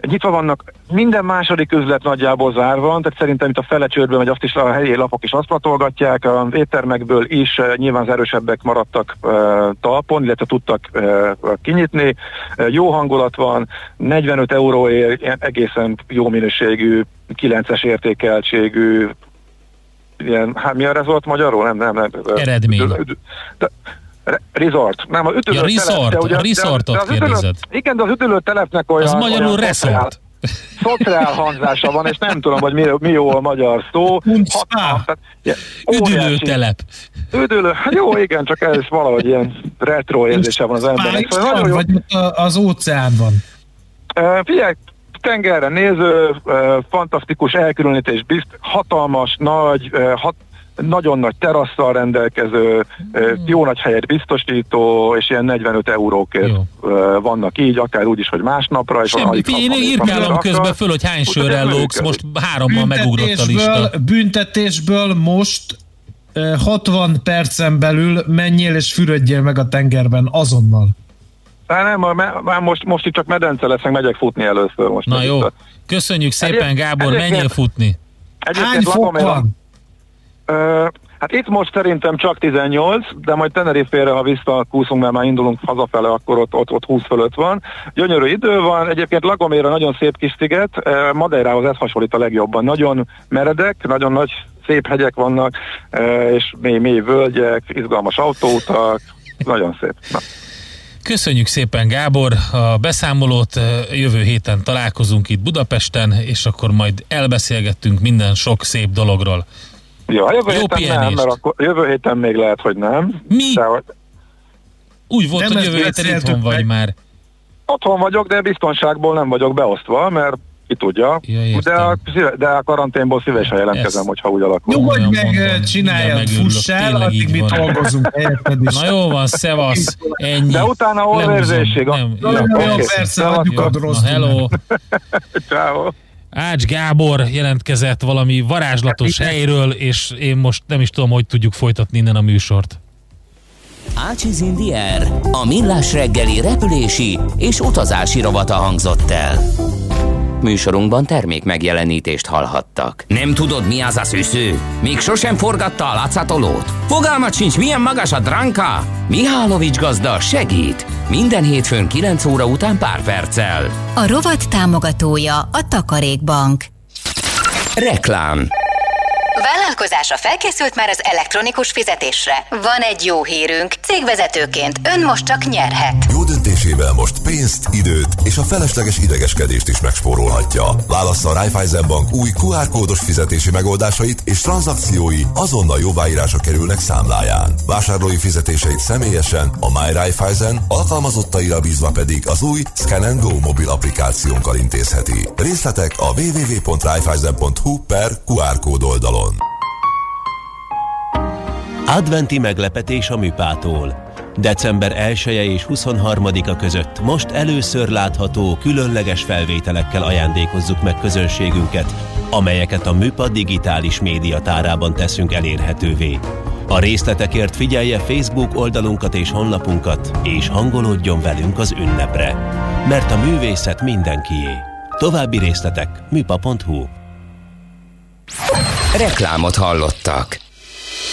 nyitva vannak, minden második üzlet nagyjából zárva van, tehát szerintem itt a fele csődben, vagy azt is a helyi lapok is azt patolgatják, az éttermekből is uh, nyilván az erősebbek maradtak uh, talpon, illetve tudtak uh, kinyitni. Uh, jó hangulat van, 45 euróért egészen jó minőségű, 9-es értékeltségű ilyen, hát mi a resort magyarul? Nem, nem, nem. Eredmény. De, Resort. Nem, az üdülő ja, resort, telep, ugye, a resortot de, de az üdülő, Igen, de az üdülő telepnek olyan... Az magyarul olyan resort. Szociál hangzása van, és nem tudom, hogy mi, mi jó a magyar szó. Hat, Üdülőtelep. Üdülő, hát jó, igen, csak ez valahogy ilyen retro érzése van az embernek. Szóval nagyon jó. Vagy az óceánban? Uh, figyelj, tengerre néző, fantasztikus elkülönítés, bizt, hatalmas, nagy, hat, nagyon nagy terasszal rendelkező, mm. jó nagy helyet biztosító, és ilyen 45 eurókért jó. vannak így, akár úgy is, hogy másnapra. És Semmi, én írkálom közben föl, hogy hány sörrel lógsz, most hárommal megugrott a lista. Büntetésből most 60 percen belül menjél és fürödjél meg a tengerben azonnal. Hát nem, már most, most itt csak medence leszek, megyek futni először most. Na jó, köszönjük szépen Gábor, menjél futni. Hány fok van? Hát itt most szerintem csak 18, de majd Tenerife-re, ha visszakúszunk, mert már indulunk hazafele, akkor ott, ott, ott 20 fölött van. Gyönyörű idő van, egyébként Lagomére nagyon szép kis sziget, Madeirához ez hasonlít a legjobban. Nagyon meredek, nagyon nagy szép hegyek vannak, és mély, mély völgyek, izgalmas autóutak, nagyon szép. Na. Köszönjük szépen Gábor a beszámolót, jövő héten találkozunk itt Budapesten, és akkor majd elbeszélgettünk minden sok szép dologról. Ja, jövő Jó héten pihenést. nem, mert akkor jövő héten még lehet, hogy nem. Mi? De, Úgy volt, nem hogy jövő héten itthon vagy már. Otthon vagyok, de biztonságból nem vagyok beosztva, mert ki tudja. Ja, de, a, de a karanténból szívesen jelentkezem, Ezt. hogyha úgy alakul. Nyugodj meg, csináljad, fuss el, addig mi dolgozunk Na jó van, szevasz, ennyi. De utána orvérzésig. Nem, nem, adjuk a rossz. Hello. Ciao. Ács Gábor jelentkezett valami varázslatos helyről, és én most nem is tudom, hogy tudjuk folytatni innen a műsort. Ácsiz Indier, a millás reggeli repülési és utazási rovata hangzott el. Műsorunkban termék megjelenítést hallhattak. Nem tudod, mi az a szűző? Még sosem forgatta a látszatolót? Fogalmat sincs, milyen magas a dránka? Mihálovics gazda segít! Minden hétfőn 9 óra után pár perccel. A rovat támogatója a Takarékbank. Reklám Vállalkozása felkészült már az elektronikus fizetésre. Van egy jó hírünk. Cégvezetőként ön most csak nyerhet. Jó döntésével most pénzt, időt és a felesleges idegeskedést is megspórolhatja. Válassza a Raiffeisen Bank új QR kódos fizetési megoldásait és tranzakciói azonnal jóváírása kerülnek számláján. Vásárlói fizetéseit személyesen a My Raiffeisen, alkalmazottaira bízva pedig az új Scan Go mobil applikációnkkal intézheti. Részletek a www.raiffeisen.hu per QR kód oldalon. Adventi meglepetés a műpától. December 1 -e és 23-a között most először látható különleges felvételekkel ajándékozzuk meg közönségünket, amelyeket a Műpa digitális médiatárában teszünk elérhetővé. A részletekért figyelje Facebook oldalunkat és honlapunkat, és hangolódjon velünk az ünnepre. Mert a művészet mindenkié. További részletek műpa.hu Reklámot hallottak.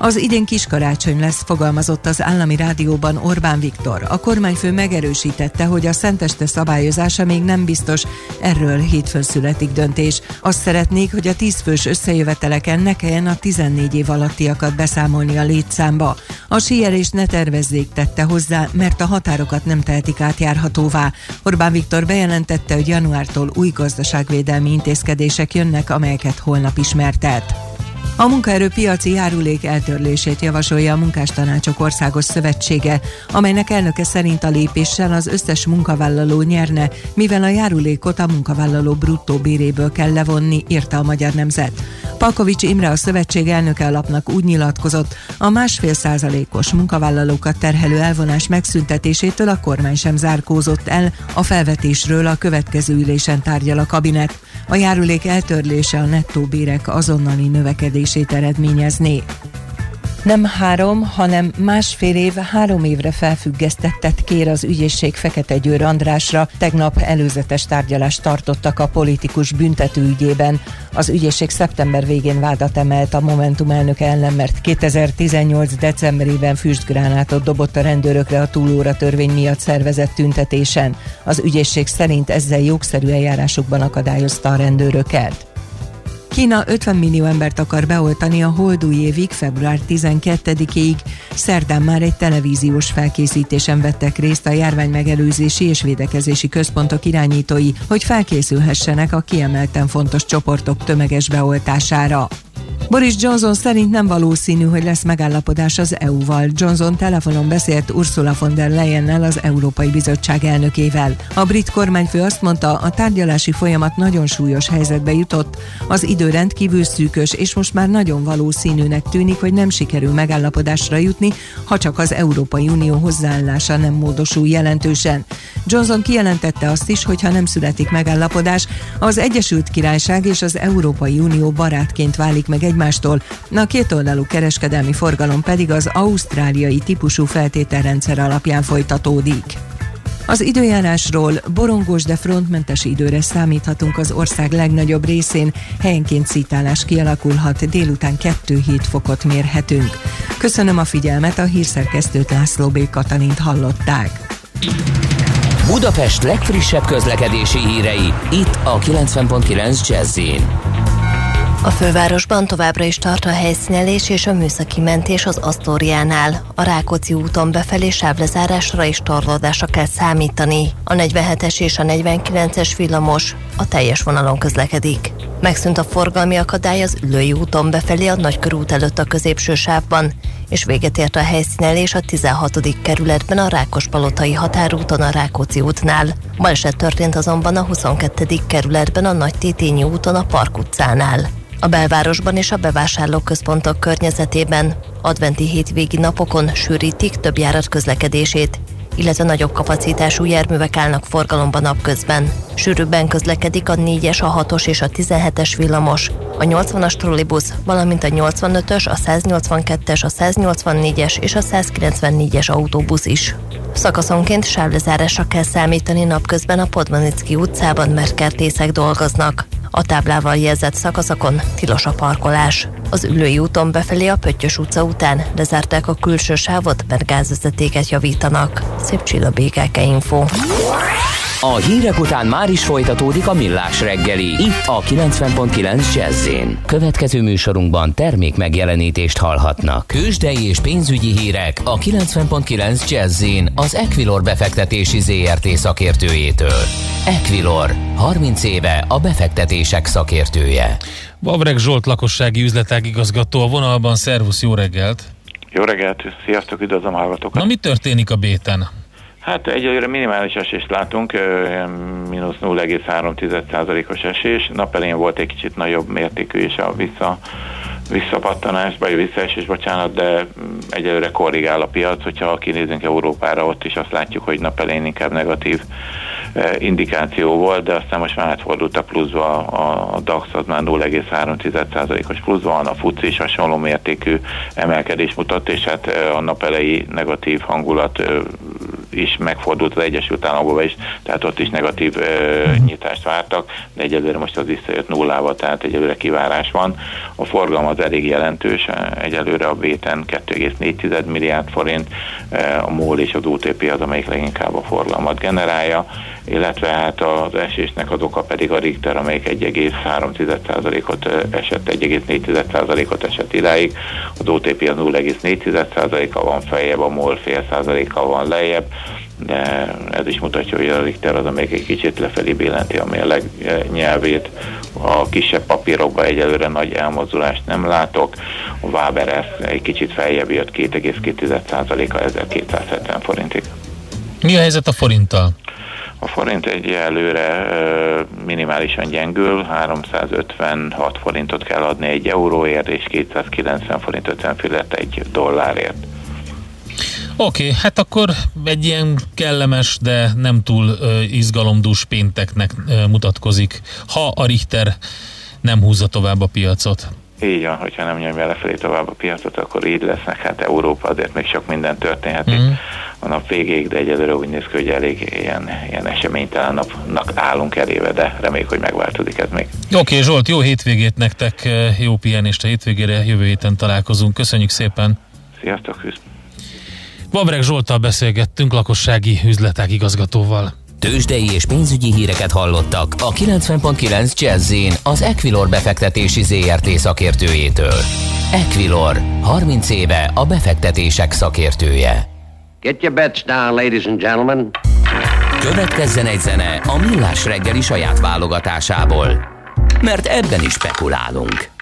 Az idén kiskarácsony lesz, fogalmazott az állami rádióban Orbán Viktor. A kormányfő megerősítette, hogy a szenteste szabályozása még nem biztos, erről hétfőn születik döntés. Azt szeretnék, hogy a 10 fős összejöveteleken ne kelljen a 14 év alattiakat beszámolni a létszámba. A síelést ne tervezzék, tette hozzá, mert a határokat nem tehetik átjárhatóvá. Orbán Viktor bejelentette, hogy januártól új gazdaságvédelmi intézkedések jönnek, amelyeket holnap ismertet. A munkaerőpiaci járulék eltörlését javasolja a Munkástanácsok Országos Szövetsége, amelynek elnöke szerint a lépéssel az összes munkavállaló nyerne, mivel a járulékot a munkavállaló bruttó béréből kell levonni, írta a Magyar Nemzet. Palkovics Imre a szövetség elnöke alapnak úgy nyilatkozott, a másfél százalékos munkavállalókat terhelő elvonás megszüntetésétől a kormány sem zárkózott el, a felvetésről a következő ülésen tárgyal a kabinet. A járulék eltörlése a nettó bérek azonnali növekedését eredményezné nem három, hanem másfél év, három évre felfüggesztettet kér az ügyészség Fekete Győr Andrásra. Tegnap előzetes tárgyalást tartottak a politikus büntetőügyében. Az ügyészség szeptember végén vádat emelt a Momentum elnöke ellen, mert 2018. decemberében füstgránátot dobott a rendőrökre a túlóra törvény miatt szervezett tüntetésen. Az ügyészség szerint ezzel jogszerű eljárásokban akadályozta a rendőröket. Kína 50 millió embert akar beoltani a holdúj évig, február 12-ig. Szerdán már egy televíziós felkészítésen vettek részt a járvány megelőzési és védekezési központok irányítói, hogy felkészülhessenek a kiemelten fontos csoportok tömeges beoltására. Boris Johnson szerint nem valószínű, hogy lesz megállapodás az EU-val. Johnson telefonon beszélt Ursula von der Leyennel, az Európai Bizottság elnökével. A brit kormányfő azt mondta, a tárgyalási folyamat nagyon súlyos helyzetbe jutott, az idő rendkívül szűkös, és most már nagyon valószínűnek tűnik, hogy nem sikerül megállapodásra jutni, ha csak az Európai Unió hozzáállása nem módosul jelentősen. Johnson kijelentette azt is, hogy ha nem születik megállapodás, az Egyesült Királyság és az Európai Unió barátként válik meg egymástól, a kétoldalú kereskedelmi forgalom pedig az ausztráliai típusú feltételrendszer alapján folytatódik. Az időjárásról borongós, de frontmentes időre számíthatunk az ország legnagyobb részén, helyenként szítálás kialakulhat, délután 2-7 fokot mérhetünk. Köszönöm a figyelmet, a hírszerkesztőt László B. Katalint hallották. Budapest legfrissebb közlekedési hírei, itt a 90.9 jazz a fővárosban továbbra is tart a helyszínelés és a műszaki mentés az Asztóriánál. A Rákóczi úton befelé sávlezárásra és torlódásra kell számítani. A 47-es és a 49-es villamos a teljes vonalon közlekedik. Megszűnt a forgalmi akadály az Ülői úton befelé a Nagykörút előtt a középső sávban, és véget ért a helyszínelés a 16. kerületben a Rákospalotai határúton a Rákóczi útnál. Baleset történt azonban a 22. kerületben a Nagy Tétényi úton a Park utcánál. A belvárosban és a bevásárlóközpontok környezetében adventi hétvégi napokon sűrítik több járat közlekedését, illetve nagyobb kapacitású járművek állnak forgalomban napközben. Sűrűbben közlekedik a 4-es, a 6-os és a 17-es villamos, a 80-as trollibusz, valamint a 85-ös, a 182-es, a 184-es és a 194-es autóbusz is. Szakaszonként sávlezárásra kell számítani napközben a Podmanicki utcában, mert kertészek dolgoznak. A táblával jelzett szakaszokon tilos a parkolás. Az ülői úton befelé a Pöttyös utca után lezárták a külső sávot, mert gázvezetéket javítanak. Szép csilla BKK Info. A hírek után már is folytatódik a millás reggeli. Itt a 90.9 jazz Következő műsorunkban termék megjelenítést hallhatnak. Kősdei és pénzügyi hírek a 90.9 jazz az Equilor befektetési ZRT szakértőjétől. Equilor, 30 éve a befektetések szakértője. Vavreg Zsolt lakossági üzletág igazgató a vonalban. Szervusz, jó reggelt! Jó reggelt, sziasztok, üdvözlöm hallgatókat! Na mi történik a béten? Hát egyelőre minimális esést látunk, mínusz 0,3%-os esés. Napelén volt egy kicsit nagyobb mértékű is a vissza, visszapattanás, vagy visszaesés, bocsánat, de egyelőre korrigál a piac, hogyha kinézünk Európára, ott is azt látjuk, hogy napelén inkább negatív indikáció volt, de aztán most már átfordult a pluszba, a DAX az már 0,3%-os pluszba van, a FUCI is hasonló mértékű emelkedés mutat, és hát a nap elejé negatív hangulat is megfordult az Egyesült Államokban is, tehát ott is negatív nyitást vártak, de egyelőre most az visszajött nullával, tehát egyelőre kivárás van. A forgalom az elég jelentős, egyelőre a béten 2,4 milliárd forint, a MOL és az UTP az, amelyik leginkább a forgalmat generálja, illetve hát az esésnek az oka pedig a Richter, amelyik 1,3%-ot esett, 1,4%-ot esett idáig, az OTP a 0,4%-kal van feljebb, a MOL fél százalékkal van lejjebb, de ez is mutatja, hogy a Richter az, amelyik egy kicsit lefelé billenti a mérleg nyelvét. A kisebb papírokban egyelőre nagy elmozdulást nem látok. A Waber egy kicsit feljebb jött 2,2%-a 1270 forintig. Mi a helyzet a forinttal? A forint egy előre minimálisan gyengül, 356 forintot kell adni egy euróért, és 290 forint 50 fillet egy dollárért. Oké, okay, hát akkor egy ilyen kellemes, de nem túl uh, izgalomdús pénteknek uh, mutatkozik, ha a Richter nem húzza tovább a piacot. Így van, hogyha nem nyomja lefelé tovább a piacot, akkor így lesznek. Hát Európa azért még sok minden történhet mm. a nap végéig, de egyelőre úgy néz ki, hogy elég ilyen, ilyen eseménytelen napnak állunk eléve, de reméljük, hogy megváltozik ez még. Oké, okay, Zsolt, jó hétvégét nektek, jó pihenést a hétvégére, jövő héten találkozunk. Köszönjük szépen! Sziasztok, Hűsz! Vabreg Zsoltal beszélgettünk, lakossági üzletek igazgatóval. Tőzsdei és pénzügyi híreket hallottak a 90.9 jazz az Equilor befektetési ZRT szakértőjétől. Equilor, 30 éve a befektetések szakértője. Get your bets down, ladies and gentlemen. Következzen egy zene a Millás reggeli saját válogatásából, mert ebben is spekulálunk.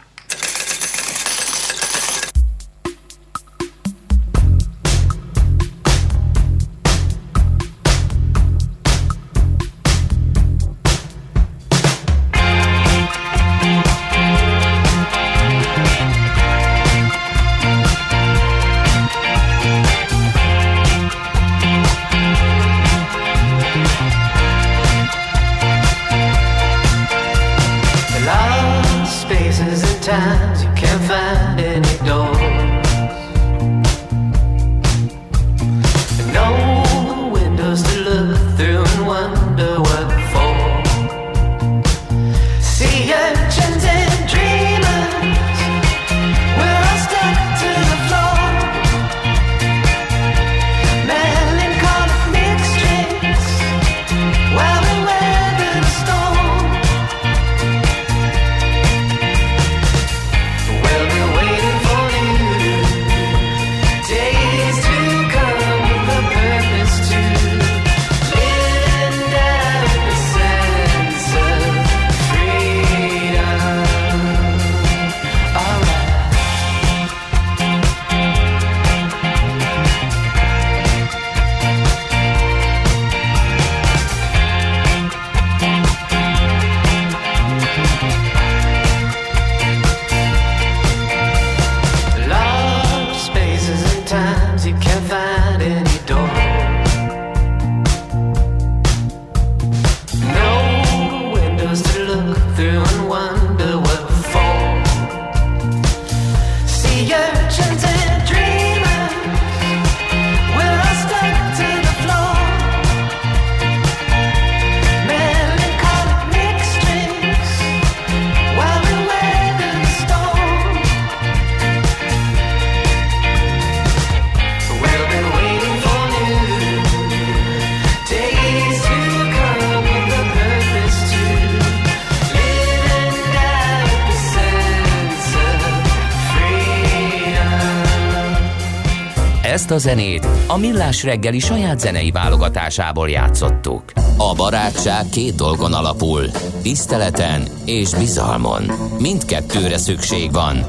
A zenét a Millás reggeli saját zenei válogatásából játszottuk. A barátság két dolgon alapul, tiszteleten és bizalmon. Mindkettőre szükség van.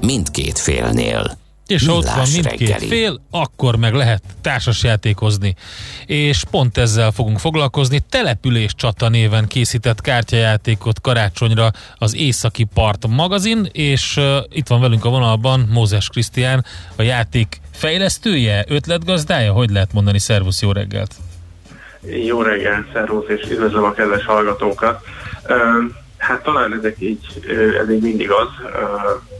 Mindkét félnél. És ha ott van Millás mindkét reggeli. fél, akkor meg lehet társasjátékozni. És pont ezzel fogunk foglalkozni. Település csata néven készített kártyajátékot karácsonyra az Északi Part magazin, és uh, itt van velünk a vonalban Mózes Krisztián, a játék fejlesztője, ötletgazdája, hogy lehet mondani, szervusz, jó reggelt! Jó reggel, szervusz, és üdvözlöm a kedves hallgatókat. Hát talán ezek így, ez így mindig az,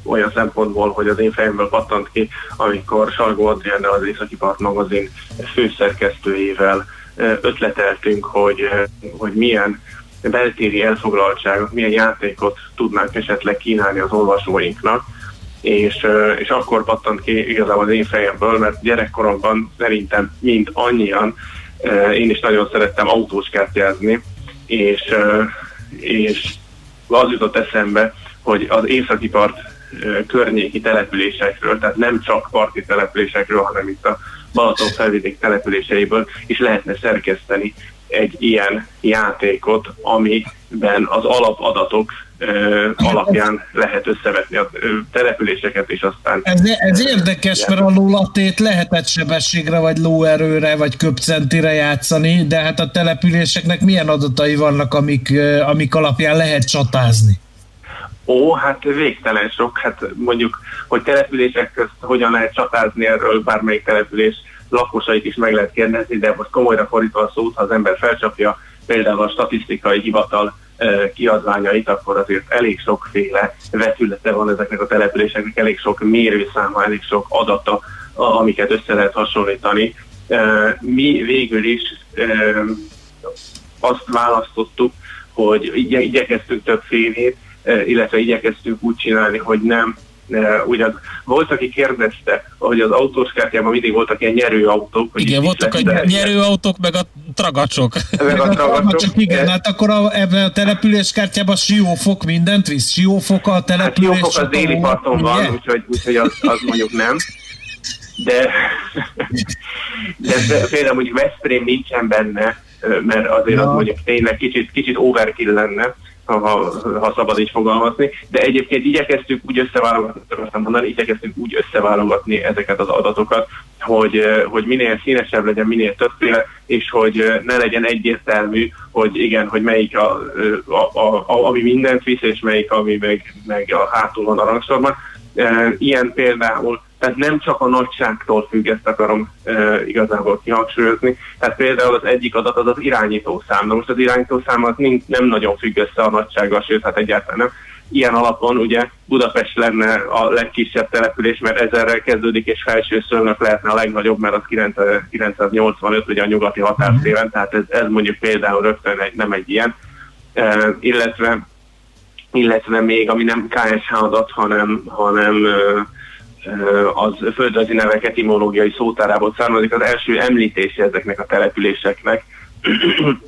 olyan szempontból, hogy az én fejemből pattant ki, amikor Salgó Adrienne az Északi Part magazin főszerkesztőjével ötleteltünk, hogy, hogy milyen beltéri elfoglaltságot, milyen játékot tudnánk esetleg kínálni az olvasóinknak, és, és akkor pattant ki igazából az én fejemből, mert gyerekkoromban szerintem mind annyian én is nagyon szerettem autós kártyázni, és, és az jutott eszembe, hogy az északi part környéki településekről, tehát nem csak parti településekről, hanem itt a Balaton felvidék településeiből is lehetne szerkeszteni egy ilyen játékot, amiben az alapadatok ö, alapján lehet összevetni a településeket, és aztán Ez, ez érdekes, mert a lólatét lehetett sebességre, vagy lóerőre, vagy köpcentire játszani, de hát a településeknek milyen adatai vannak, amik, amik alapján lehet csatázni? Ó, hát végtelen sok, hát mondjuk, hogy települések közt hogyan lehet csatázni erről bármelyik település lakosait is meg lehet kérdezni, de most komolyra fordítva a szót, ha az ember felcsapja például a statisztikai hivatal kiadványait, akkor azért elég sokféle vetülete van ezeknek a településeknek, elég sok mérőszáma, elég sok adata, amiket össze lehet hasonlítani. Mi végül is azt választottuk, hogy igye, igyekeztünk többfélét, eh, illetve igyekeztünk úgy csinálni, hogy nem ugyan volt, aki kérdezte, hogy az autós kártyában mindig voltak ilyen nyerőautók. Hogy Igen, voltak a nyerőautók, meg a tragacsok. Meg a tragacsok. Csak igen, hát akkor a, ebben a településkártyában siófok mindent visz? Siófok a Hát település? Jófok az csata déli parton van, úgyhogy, úgyhogy az, az mondjuk nem. De, de például mondjuk Veszprém nincsen benne, ö, mert azért az Ja. mondjuk tényleg kicsit, kicsit overkill lenne, ha, ha, szabad így fogalmazni, de egyébként igyekeztünk úgy összeválogatni, akartam mondani, igyekeztünk úgy összeválogatni ezeket az adatokat, hogy, ö, hogy minél színesebb legyen, minél többféle, és hogy ö, ne legyen egyértelmű, hogy igen, hogy melyik a, ö, a, a, a, ami mindent visz, és melyik, ami meg, meg a hátul van a rangsorban. Ilyen például, tehát nem csak a nagyságtól függ, ezt akarom e, igazából kihangsúlyozni. Tehát például az egyik adat az az irányítószám. Na most az irányítószám az nincs, nem nagyon függ össze a nagysággal, sőt, hát egyáltalán nem. Ilyen alapon ugye Budapest lenne a legkisebb település, mert ezerrel kezdődik, és felső szölnök lehetne a legnagyobb, mert az 900 985 ugye a nyugati határszélen, tehát ez, ez mondjuk például rögtön egy, nem egy ilyen. E, illetve illetve még, ami nem KSH adat, hanem, hanem ö, az földrajzi nevek etimológiai szótárából származik, az első említése ezeknek a településeknek.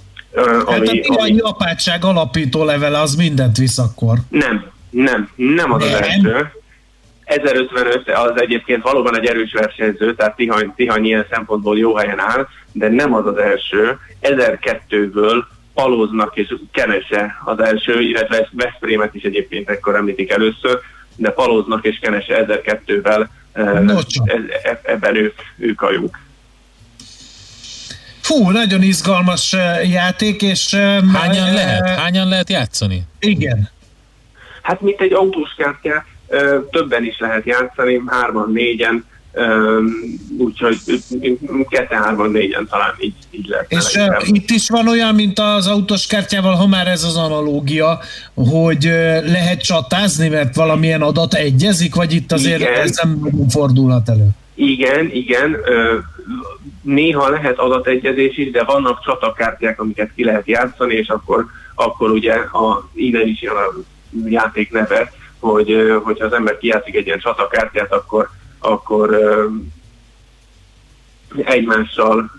Hát a Tihanyi apátság alapító levele az mindent visz akkor. Nem, nem, nem az az Nem? első. 1055 az egyébként valóban egy erős versenyző, tehát Tihany, Tihany ilyen szempontból jó helyen áll, de nem az az első. 1002-ből Palóznak és Kenese az első, illetve Veszprémet is egyébként ekkor említik először, de Palóznak és Kenese 1002-vel eh, e- ebben ők, ők a jók. Fú, nagyon izgalmas eh, játék, és... eh, Hányan eh, lehet? Hányan lehet játszani? Igen. Hát mint egy autós kártya, ö, többen is lehet játszani, hárman, négyen, úgyhogy ketten, hárman, négyen talán így, így lehet. És uh, itt is van olyan, mint az autós kártyával, ha már ez az analógia, hogy lehet csatázni, mert valamilyen adat egyezik, vagy itt azért Igen. ez nem fordulhat elő. Igen, igen, néha lehet adategyezés is, de vannak csatakártyák, amiket ki lehet játszani, és akkor, akkor ugye a, innen is jön a játék neve, hogy hogyha az ember kijátszik egy ilyen csatakártyát, akkor, akkor egymással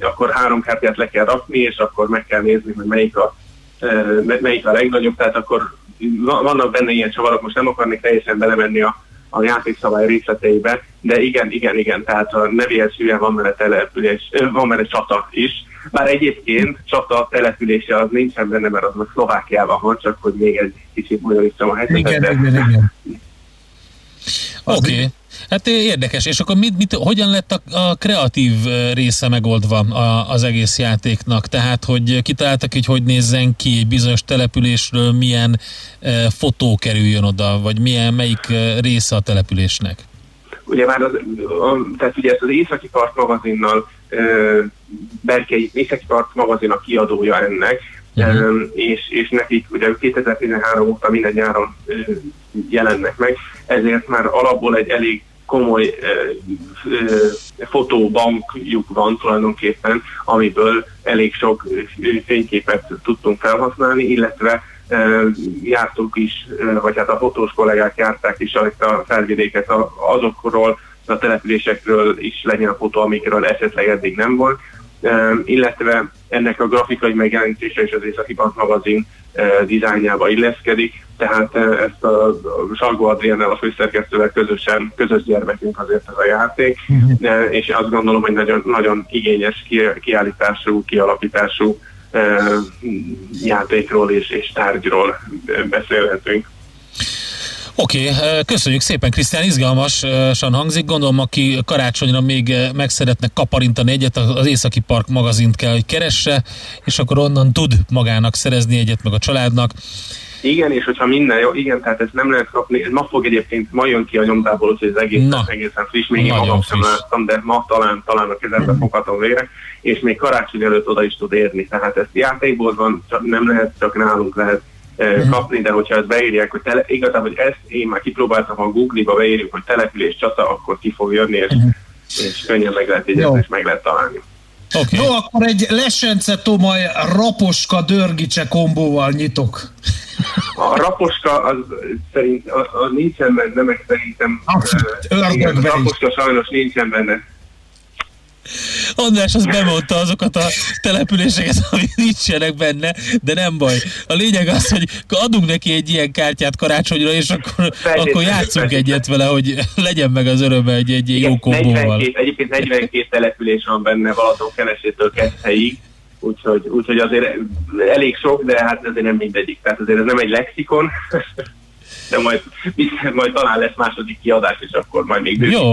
akkor három kártyát le kell rakni, és akkor meg kell nézni, hogy melyik a, melyik a legnagyobb, tehát akkor va- vannak benne ilyen csavarok, most nem akarnék teljesen belemenni a, a játékszabály részleteibe, de igen, igen, igen, tehát a nevéhez hülyen van mellett település, van mellett csata is, bár egyébként csata települése az nincsen benne, mert az meg Szlovákiában van, csak hogy még egy kicsit bonyolítsam a helyzetet. Igen, igen, igen. Oké. Okay. Hát érdekes, és akkor mit, mit, hogyan lett a, a kreatív része megoldva a, az egész játéknak? Tehát, hogy kitaláltak, hogy hogy nézzen ki egy bizonyos településről, milyen e, fotó kerüljön oda, vagy milyen, melyik része a településnek? Ugye már az, a, tehát ugye ezt az Északi Part magazinnal e, Berkei Északi Part magazin a kiadója ennek, uh-huh. és, és nekik ugye 2013 óta minden nyáron jelennek meg, ezért már alapból egy elég komoly fotóbankjuk van tulajdonképpen, amiből elég sok fényképet tudtunk felhasználni, illetve jártunk is, vagy hát a fotós kollégák járták is a felvidéket azokról, a településekről is legyen a fotó, amikről esetleg eddig nem volt, illetve ennek a grafikai megjelenítése és az Északi Bank magazin dizájnjába illeszkedik, tehát ezt a Salgó Adriennel, a főszerkesztővel közösen, közös gyermekünk azért ez a játék, uh-huh. és azt gondolom, hogy nagyon, nagyon igényes kiállítású, kialakítású játékról és, és tárgyról beszélhetünk. Oké, okay, köszönjük szépen, Krisztián, izgalmasan hangzik. Gondolom, aki karácsonyra még meg szeretne kaparintani egyet, az Északi Park magazint kell, hogy keresse, és akkor onnan tud magának szerezni egyet, meg a családnak. Igen, és hogyha minden jó, igen, tehát ezt nem lehet kapni, ez ma fog egyébként, ma jön ki a nyomdából, hogy ez egész, Na, egészen friss, még én magam sem láttam, de ma talán, talán a kezembe mm. foghatom végre, és még karácsony előtt oda is tud érni, tehát ezt játékból csak nem lehet, csak nálunk lehet. Kapni, de hogyha ezt beírják, hogy tele, igazán, hogy ezt én már kipróbáltam, ha Google-ba beírjuk, hogy település csata, akkor ki fog jönni, és, uh-huh. és könnyen meg lehet jegyezni, és meg lehet találni. Okay. Jó, akkor egy Lesence Tomaj Raposka Dörgicse kombóval nyitok. A Raposka az szerint, az, az nincsen benne, meg szerintem uh, igen, a Raposka sajnos nincsen benne. András az bemondta azokat a településeket, amik nincsenek benne, de nem baj. A lényeg az, hogy adunk neki egy ilyen kártyát karácsonyra, és akkor, akkor játszunk egyet vele, hogy legyen meg az öröme egy, egy jó kombóval. 42, egyébként 42 település van benne Balaton keresétől Keszthelyig, úgyhogy, úgyhogy azért elég sok, de hát azért nem mindegyik. Tehát azért ez nem egy lexikon, de majd, majd talán lesz második kiadás, és akkor majd még bővítjük. Jó,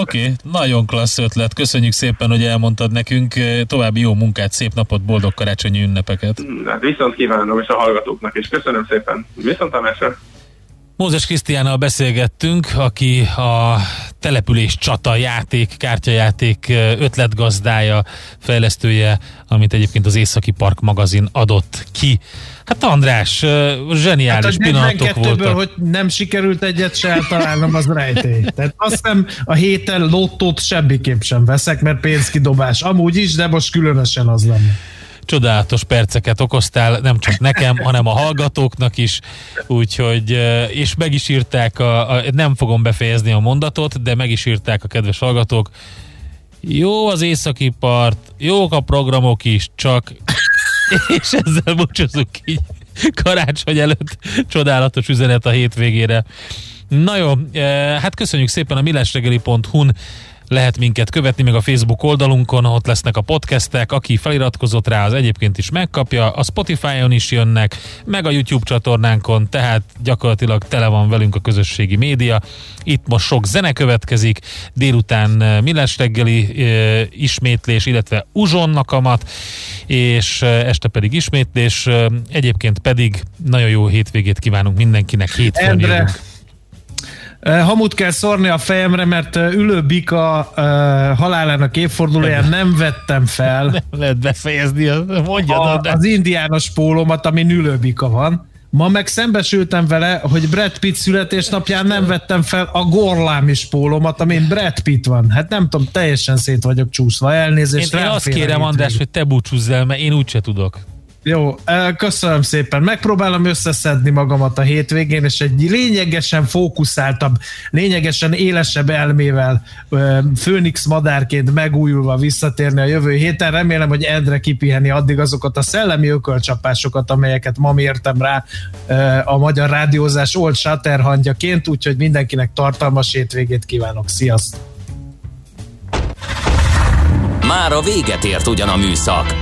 oké, okay. nagyon klassz ötlet. Köszönjük szépen, hogy elmondtad nekünk. További jó munkát, szép napot, boldog karácsonyi ünnepeket. Hát viszont kívánom, és a hallgatóknak is. Köszönöm szépen. Viszont a Mózes Krisztiánnal beszélgettünk, aki a település csata játék, kártyajáték ötletgazdája, fejlesztője, amit egyébként az Északi Park magazin adott ki. Hát András, zseniális hát pillanatok voltak. hogy nem sikerült egyet se eltalálnom, az rejtély. Tehát azt hiszem a héten lottót semmiképp sem veszek, mert pénzkidobás amúgy is, de most különösen az lenne csodálatos perceket okoztál, nem csak nekem, hanem a hallgatóknak is, úgyhogy, és meg is írták, a, a, nem fogom befejezni a mondatot, de meg is írták a kedves hallgatók, jó az északi part, jók a programok is, csak és ezzel búcsúzunk így karácsony előtt csodálatos üzenet a hétvégére. Na jó, hát köszönjük szépen a millásregeli.hu-n lehet minket követni, meg a Facebook oldalunkon, ott lesznek a podcastek, aki feliratkozott rá, az egyébként is megkapja, a Spotify-on is jönnek, meg a YouTube csatornánkon, tehát gyakorlatilag tele van velünk a közösségi média. Itt most sok zene következik, délután eh, Millás reggeli e, ismétlés, illetve uzsonnakamat, és e, este pedig ismétlés, egyébként pedig nagyon jó hétvégét kívánunk mindenkinek, hétfőn Endre. jövünk. Hamut kell szórni a fejemre, mert Ülő Bika uh, halálának évfordulóján nem vettem fel. Nem lehet befejezni, mondjad. A, az indiános pólómat, ami Ülő Bika van. Ma meg szembesültem vele, hogy Brad Pitt születésnapján nem vettem fel a gorlámis pólómat, amin Brad Pitt van. Hát nem tudom, teljesen szét vagyok csúszva. Elnézést. Én, én azt kérem, András, hogy te búcsúzz el, mert én úgyse tudok. Jó, köszönöm szépen. Megpróbálom összeszedni magamat a hétvégén, és egy lényegesen fókuszáltabb, lényegesen élesebb elmével Főnix madárként megújulva visszatérni a jövő héten. Remélem, hogy Endre kipiheni addig azokat a szellemi ökölcsapásokat, amelyeket ma mértem rá a magyar rádiózás old shatterhangjaként, úgyhogy mindenkinek tartalmas hétvégét kívánok. Sziasztok! Már a véget ért ugyan a műszak,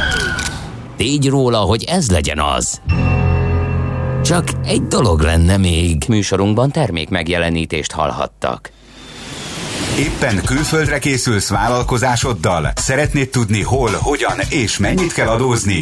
tégy róla, hogy ez legyen az. Csak egy dolog lenne még. Műsorunkban termék megjelenítést hallhattak. Éppen külföldre készülsz vállalkozásoddal? Szeretnéd tudni hol, hogyan és mennyit kell adózni?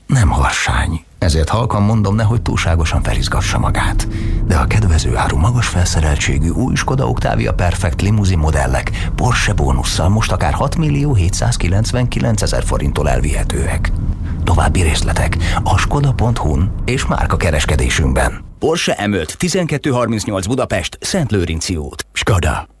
nem harsány. Ezért halkan mondom, nehogy túlságosan felizgassa magát. De a kedvező áru magas felszereltségű új Skoda Octavia Perfect limuzin modellek Porsche bónusszal most akár 6 millió 799 ezer forinttól elvihetőek. További részletek a skoda.hu-n és márka kereskedésünkben. Porsche M5 1238 Budapest Szent Lőrinci út. Skoda.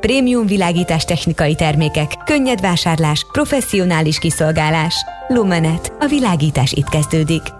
Prémium világítás technikai termékek, könnyed vásárlás, professzionális kiszolgálás. Lumenet. A világítás itt kezdődik.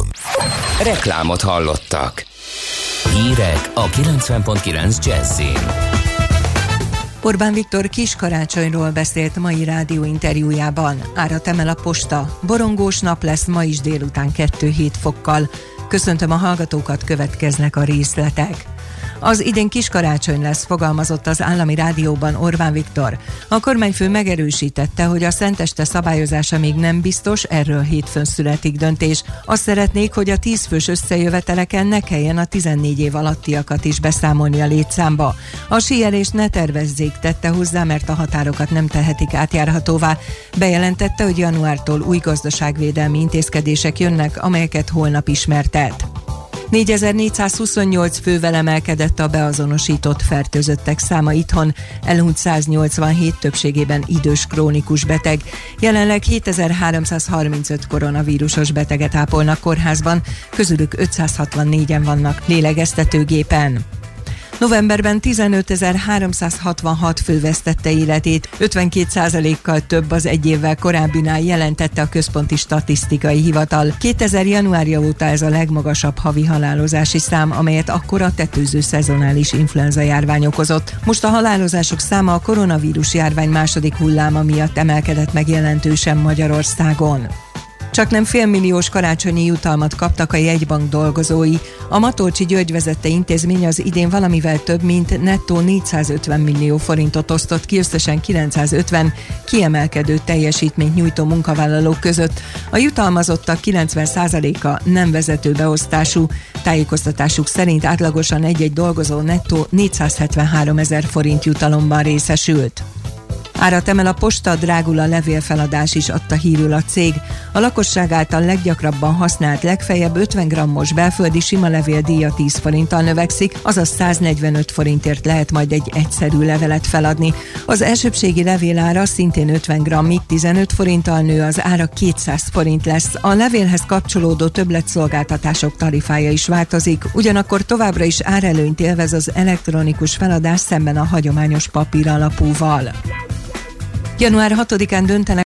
Reklámot hallottak. Hírek a 90.9 Jazzin. Orbán Viktor kis karácsonyról beszélt mai rádióinterjújában. Árat emel a posta. Borongós nap lesz ma is délután 2-7 fokkal. Köszöntöm a hallgatókat, következnek a részletek. Az idén kiskarácsony lesz, fogalmazott az állami rádióban Orbán Viktor. A kormányfő megerősítette, hogy a szenteste szabályozása még nem biztos, erről hétfőn születik döntés. Azt szeretnék, hogy a 10 fős összejöveteleken ne kelljen a 14 év alattiakat is beszámolni a létszámba. A síelést ne tervezzék, tette hozzá, mert a határokat nem tehetik átjárhatóvá. Bejelentette, hogy januártól új gazdaságvédelmi intézkedések jönnek, amelyeket holnap ismertet. 4428 fővel emelkedett a beazonosított fertőzöttek száma itthon, elhunyt 187 többségében idős krónikus beteg. Jelenleg 7335 koronavírusos beteget ápolnak kórházban, közülük 564-en vannak lélegeztetőgépen. Novemberben 15.366 fő vesztette életét, 52%-kal több az egy évvel korábbinál jelentette a Központi Statisztikai Hivatal. 2000 januárja óta ez a legmagasabb havi halálozási szám, amelyet akkor a tetőző szezonális influenza járvány okozott. Most a halálozások száma a koronavírus járvány második hulláma miatt emelkedett meg jelentősen Magyarországon. Csak nem félmilliós karácsonyi jutalmat kaptak a jegybank dolgozói. A Matolcsi György vezette intézmény az idén valamivel több, mint nettó 450 millió forintot osztott ki összesen 950 kiemelkedő teljesítményt nyújtó munkavállalók között. A jutalmazottak 90%-a nem vezető beosztású. Tájékoztatásuk szerint átlagosan egy-egy dolgozó nettó 473 ezer forint jutalomban részesült. Árat emel a posta, drágul a levélfeladás is adta hírül a cég. A lakosság által leggyakrabban használt legfeljebb 50 grammos belföldi sima levél díja 10 forinttal növekszik, azaz 145 forintért lehet majd egy egyszerű levelet feladni. Az elsőbségi levélára szintén 50 grammig 15 forinttal nő, az ára 200 forint lesz. A levélhez kapcsolódó többletszolgáltatások tarifája is változik, ugyanakkor továbbra is árelőnyt élvez az elektronikus feladás szemben a hagyományos papír alapúval. Január 6-án döntenek